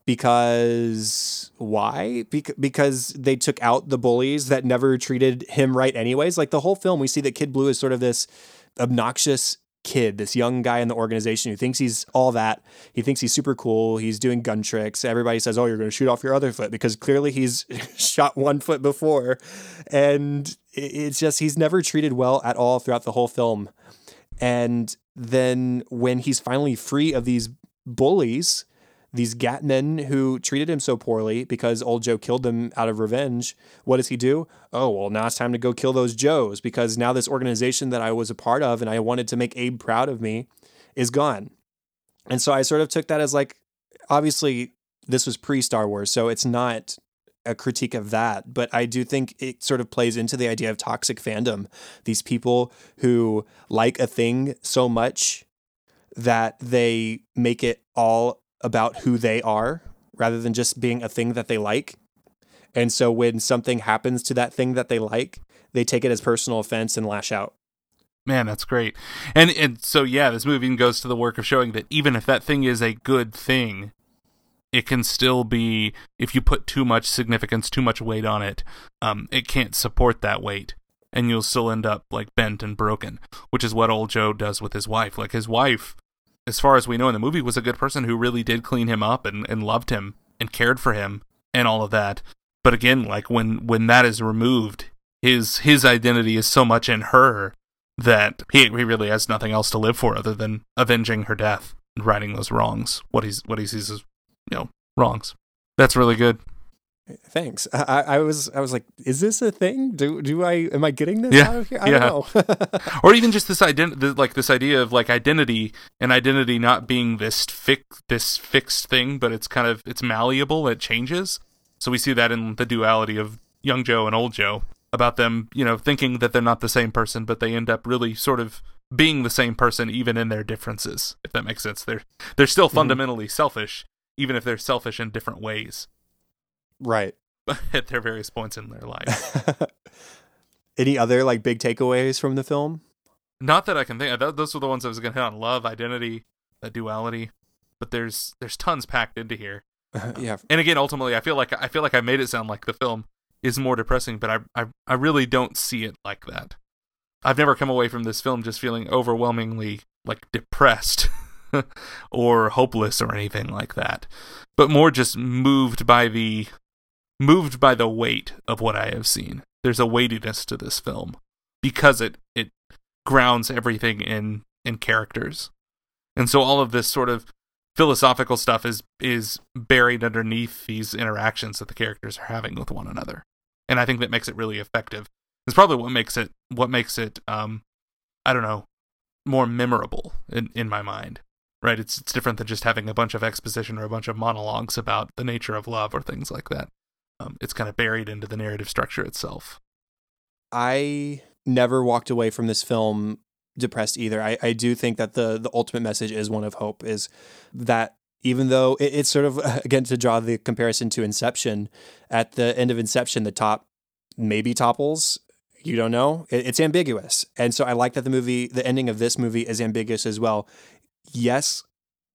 because why? because they took out the bullies that never treated him right, anyways. Like the whole film, we see that Kid Blue is sort of this obnoxious kid, this young guy in the organization who thinks he's all that. He thinks he's super cool. He's doing gun tricks. Everybody says, "Oh, you're going to shoot off your other foot," because clearly he's <laughs> shot one foot before, and it's just he's never treated well at all throughout the whole film. And then when he's finally free of these bullies, these Gatmen who treated him so poorly because old Joe killed them out of revenge, what does he do? Oh, well, now it's time to go kill those Joes because now this organization that I was a part of and I wanted to make Abe proud of me is gone. And so I sort of took that as like, obviously, this was pre Star Wars, so it's not a critique of that, but I do think it sort of plays into the idea of toxic fandom. These people who like a thing so much that they make it all about who they are rather than just being a thing that they like. And so when something happens to that thing that they like, they take it as personal offense and lash out. Man, that's great. And and so yeah, this movie goes to the work of showing that even if that thing is a good thing, it can still be if you put too much significance, too much weight on it, um, it can't support that weight. And you'll still end up like bent and broken, which is what old Joe does with his wife. Like his wife, as far as we know in the movie, was a good person who really did clean him up and, and loved him and cared for him and all of that. But again, like when when that is removed, his his identity is so much in her that he he really has nothing else to live for other than avenging her death and righting those wrongs. What he's what he sees as you know wrongs. That's really good. Thanks. I, I was I was like, is this a thing? Do do I am I getting this Yeah, out of here? I yeah. don't know. <laughs> or even just this identity, like this idea of like identity and identity not being this fix this fixed thing, but it's kind of it's malleable. It changes. So we see that in the duality of young Joe and old Joe about them, you know, thinking that they're not the same person, but they end up really sort of being the same person even in their differences. If that makes sense, they're they're still mm-hmm. fundamentally selfish, even if they're selfish in different ways right. <laughs> <laughs> at their various points in their life. <laughs> Any other like big takeaways from the film? Not that I can think. Of. Those were the ones I was going to hit on: love, identity, that duality. But there's there's tons packed into here. yeah. And again, ultimately, I feel like I feel like I made it sound like the film is more depressing, but I I, I really don't see it like that. I've never come away from this film just feeling overwhelmingly like depressed or hopeless or anything like that, but more just moved by the moved by the weight of what I have seen. There's a weightiness to this film because it it grounds everything in in characters. And so all of this sort of philosophical stuff is is buried underneath these interactions that the characters are having with one another. And I think that makes it really effective. It's probably what makes it what makes it um I don't know, more memorable in in my mind. Right? It's it's different than just having a bunch of exposition or a bunch of monologues about the nature of love or things like that. Um, it's kind of buried into the narrative structure itself. I never walked away from this film depressed either. I, I do think that the the ultimate message is one of hope. Is that even though it, it's sort of <laughs> again to draw the comparison to Inception, at the end of Inception, the top maybe topples. You don't know. It, it's ambiguous, and so I like that the movie, the ending of this movie, is ambiguous as well. Yes,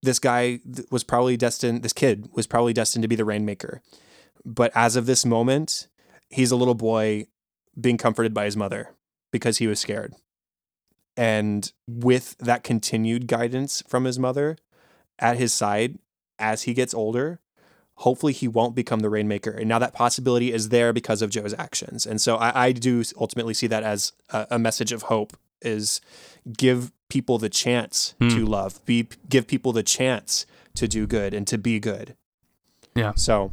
this guy was probably destined. This kid was probably destined to be the rainmaker, but as of this moment, he's a little boy being comforted by his mother because he was scared. And with that continued guidance from his mother at his side as he gets older, hopefully he won't become the rainmaker. And now that possibility is there because of Joe's actions. And so I, I do ultimately see that as a, a message of hope is give people the chance Hmm. to love, be give people the chance to do good and to be good. Yeah. So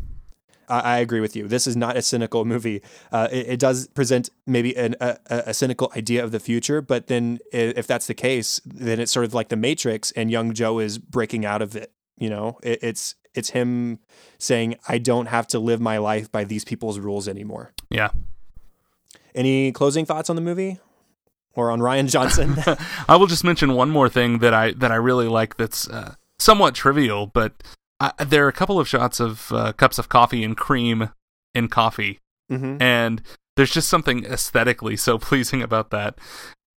I, I agree with you. This is not a cynical movie. Uh, it, it does present maybe an, a, a a cynical idea of the future, but then if that's the case, then it's sort of like the Matrix, and young Joe is breaking out of it. You know, it, it's it's him saying, "I don't have to live my life by these people's rules anymore." Yeah. Any closing thoughts on the movie or on Rian Johnson? <laughs> I will just mention one more thing that I that I really like. That's uh, somewhat trivial, but I, there are a couple of shots of uh, cups of coffee and cream in coffee, hmm and there's just something aesthetically so <laughs> pleasing about that.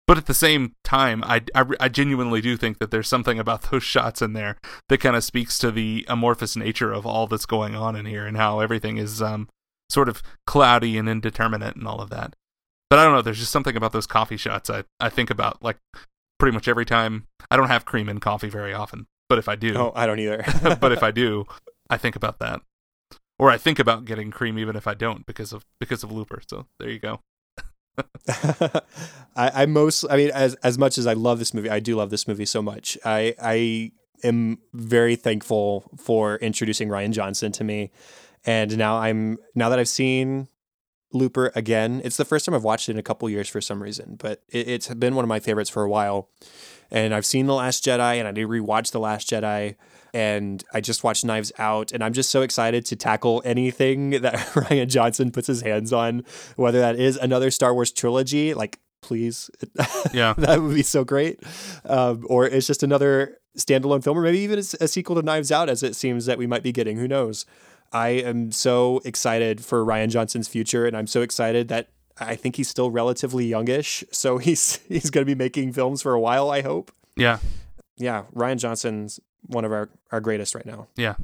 But at the same time, I, I, I genuinely do think that there's something about those shots in there that kind of speaks to the amorphous nature of all that's going on in here and how everything is um, sort of cloudy and indeterminate and all of that. But I don't know. There's just something about those coffee shots I, I think about like pretty much every time. I don't have cream in coffee very often, but if I do, Oh, I don't either. <laughs> but if I <laughs> do, I think about that, or I think about getting cream even if I don't because of because of Looper. So there you go. <laughs> I, I most I mean as as much as I love this movie, I do love this movie so much. I I am very thankful for introducing Rian Johnson to me. And now I'm now that I've seen Looper again, it's the first time I've watched it in a couple years for some reason, but it, it's been one of my favorites for a while. And I've seen The Last Jedi and I did rewatch The Last Jedi and I just watched Knives Out, and I'm just so excited to tackle anything <laughs> that <laughs> Rian Johnson puts his hands on, whether that is another Star Wars trilogy, like please, <laughs> Yeah. that would be so great, um, or it's just another standalone film, or maybe even a sequel to Knives Out, as it seems that we might be getting. Who knows? I am so excited for Rian Johnson's future, and I'm so excited that I think he's still relatively youngish, so <laughs> he's he's going to be making films for a while. I hope. Yeah. Yeah, Rian Johnson's one of our, our greatest right now. Yeah.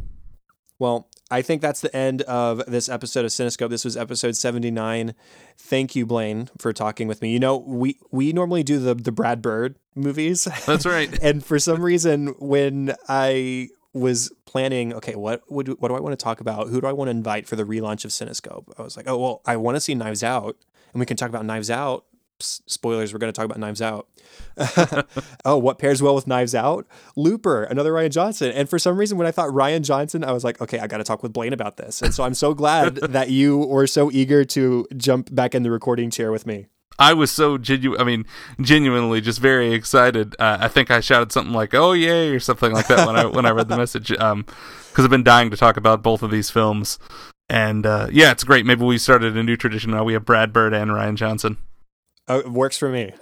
Well, I think that's the end of this episode of Cinescope. This was episode 79. Thank you, Blaine, for talking with me. You know, we we normally do the the Brad Bird movies. That's right. <laughs> and for some reason when I was planning, okay, what would what do I want to talk about? Who do I want to invite for the relaunch of Cinescope? I was like, oh well, I want to see Knives Out, and we can talk about Knives Out. Spoilers, we're going to talk about Knives Out. <laughs> <laughs> oh, what pairs well with Knives Out? Looper, another Rian Johnson. And for some reason, when I thought Rian Johnson, I was like, okay, I got to talk with Blaine about this. And so I'm so glad <laughs> that you were so eager to jump back in the recording chair with me. I was so genuine. I mean, genuinely, just very excited. Uh, I think I shouted something like "Oh yay" or something like that when I when I read the message. Um, because I've been dying to talk about both of these films, and uh, yeah, it's great. Maybe we started a new tradition now. We have Brad Bird and Rian Johnson. Oh, it works for me.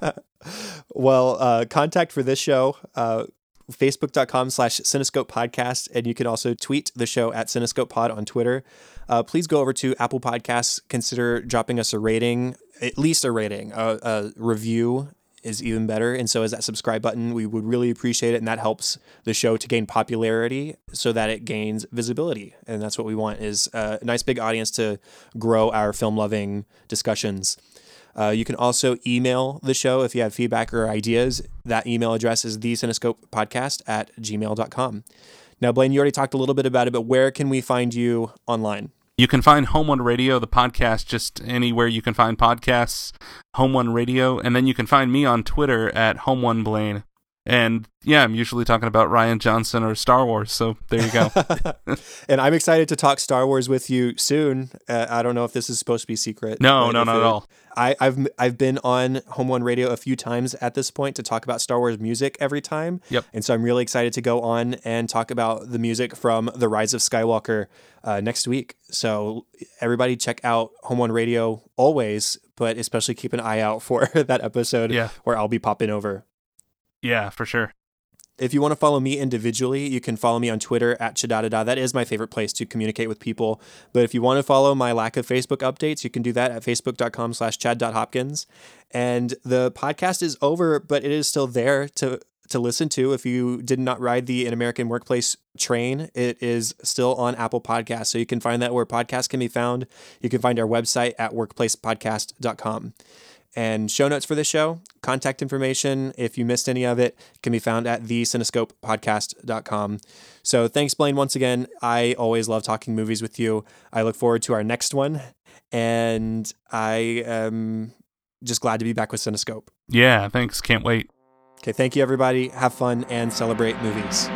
<laughs> well, uh, contact for this show, uh, facebook.com slash cinescope podcast. And you can also tweet the show at cinescope pod on Twitter. Uh, please go over to Apple Podcasts. Consider dropping us a rating, at least a rating. A, a review is even better. And so is that subscribe button. We would really appreciate it. And that helps the show to gain popularity so that it gains visibility. And that's what we want is a nice big audience to grow our film loving discussions. Uh, you can also email the show if you have feedback or ideas. That email address is thecinescopepodcast at gmail.com. Now, Blaine, you already talked a little bit about it, but where can we find you online? You can find Home One Radio, the podcast, just anywhere you can find podcasts, Home One Radio, and then you can find me on Twitter at Home One Blaine. And yeah, I'm usually talking about Rian Johnson or Star Wars. So there you go. <laughs> <laughs> and I'm excited to talk Star Wars with you soon. Uh, I don't know if this is supposed to be secret. No, no, not it, at all. I, have I've been on Home One Radio a few times at this point to talk about Star Wars music every time. Yep. And so I'm really excited to go on and talk about the music from The Rise of Skywalker uh, next week. So everybody check out Home One Radio always, but especially keep an eye out for <laughs> that episode yeah. where I'll be popping over. Yeah, for sure. If you want to follow me individually, you can follow me on Twitter at Chadadada. That is my favorite place to communicate with people. But if you want to follow my lack of Facebook updates, you can do that at facebook.com slash chad.hopkins. And the podcast is over, but it is still there to to listen to. If you did not ride the An American Workplace train, it is still on Apple Podcasts. So you can find that where podcasts can be found. You can find our website at workplacepodcast.com. And show notes for this show, contact information, if you missed any of it, can be found at thecinescopepodcast.com. So thanks, Blaine, once again. I always love talking movies with you. I look forward to our next one. And I am just glad to be back with Cinescope. Yeah, thanks. Can't wait. Okay, thank you, everybody. Have fun and celebrate movies.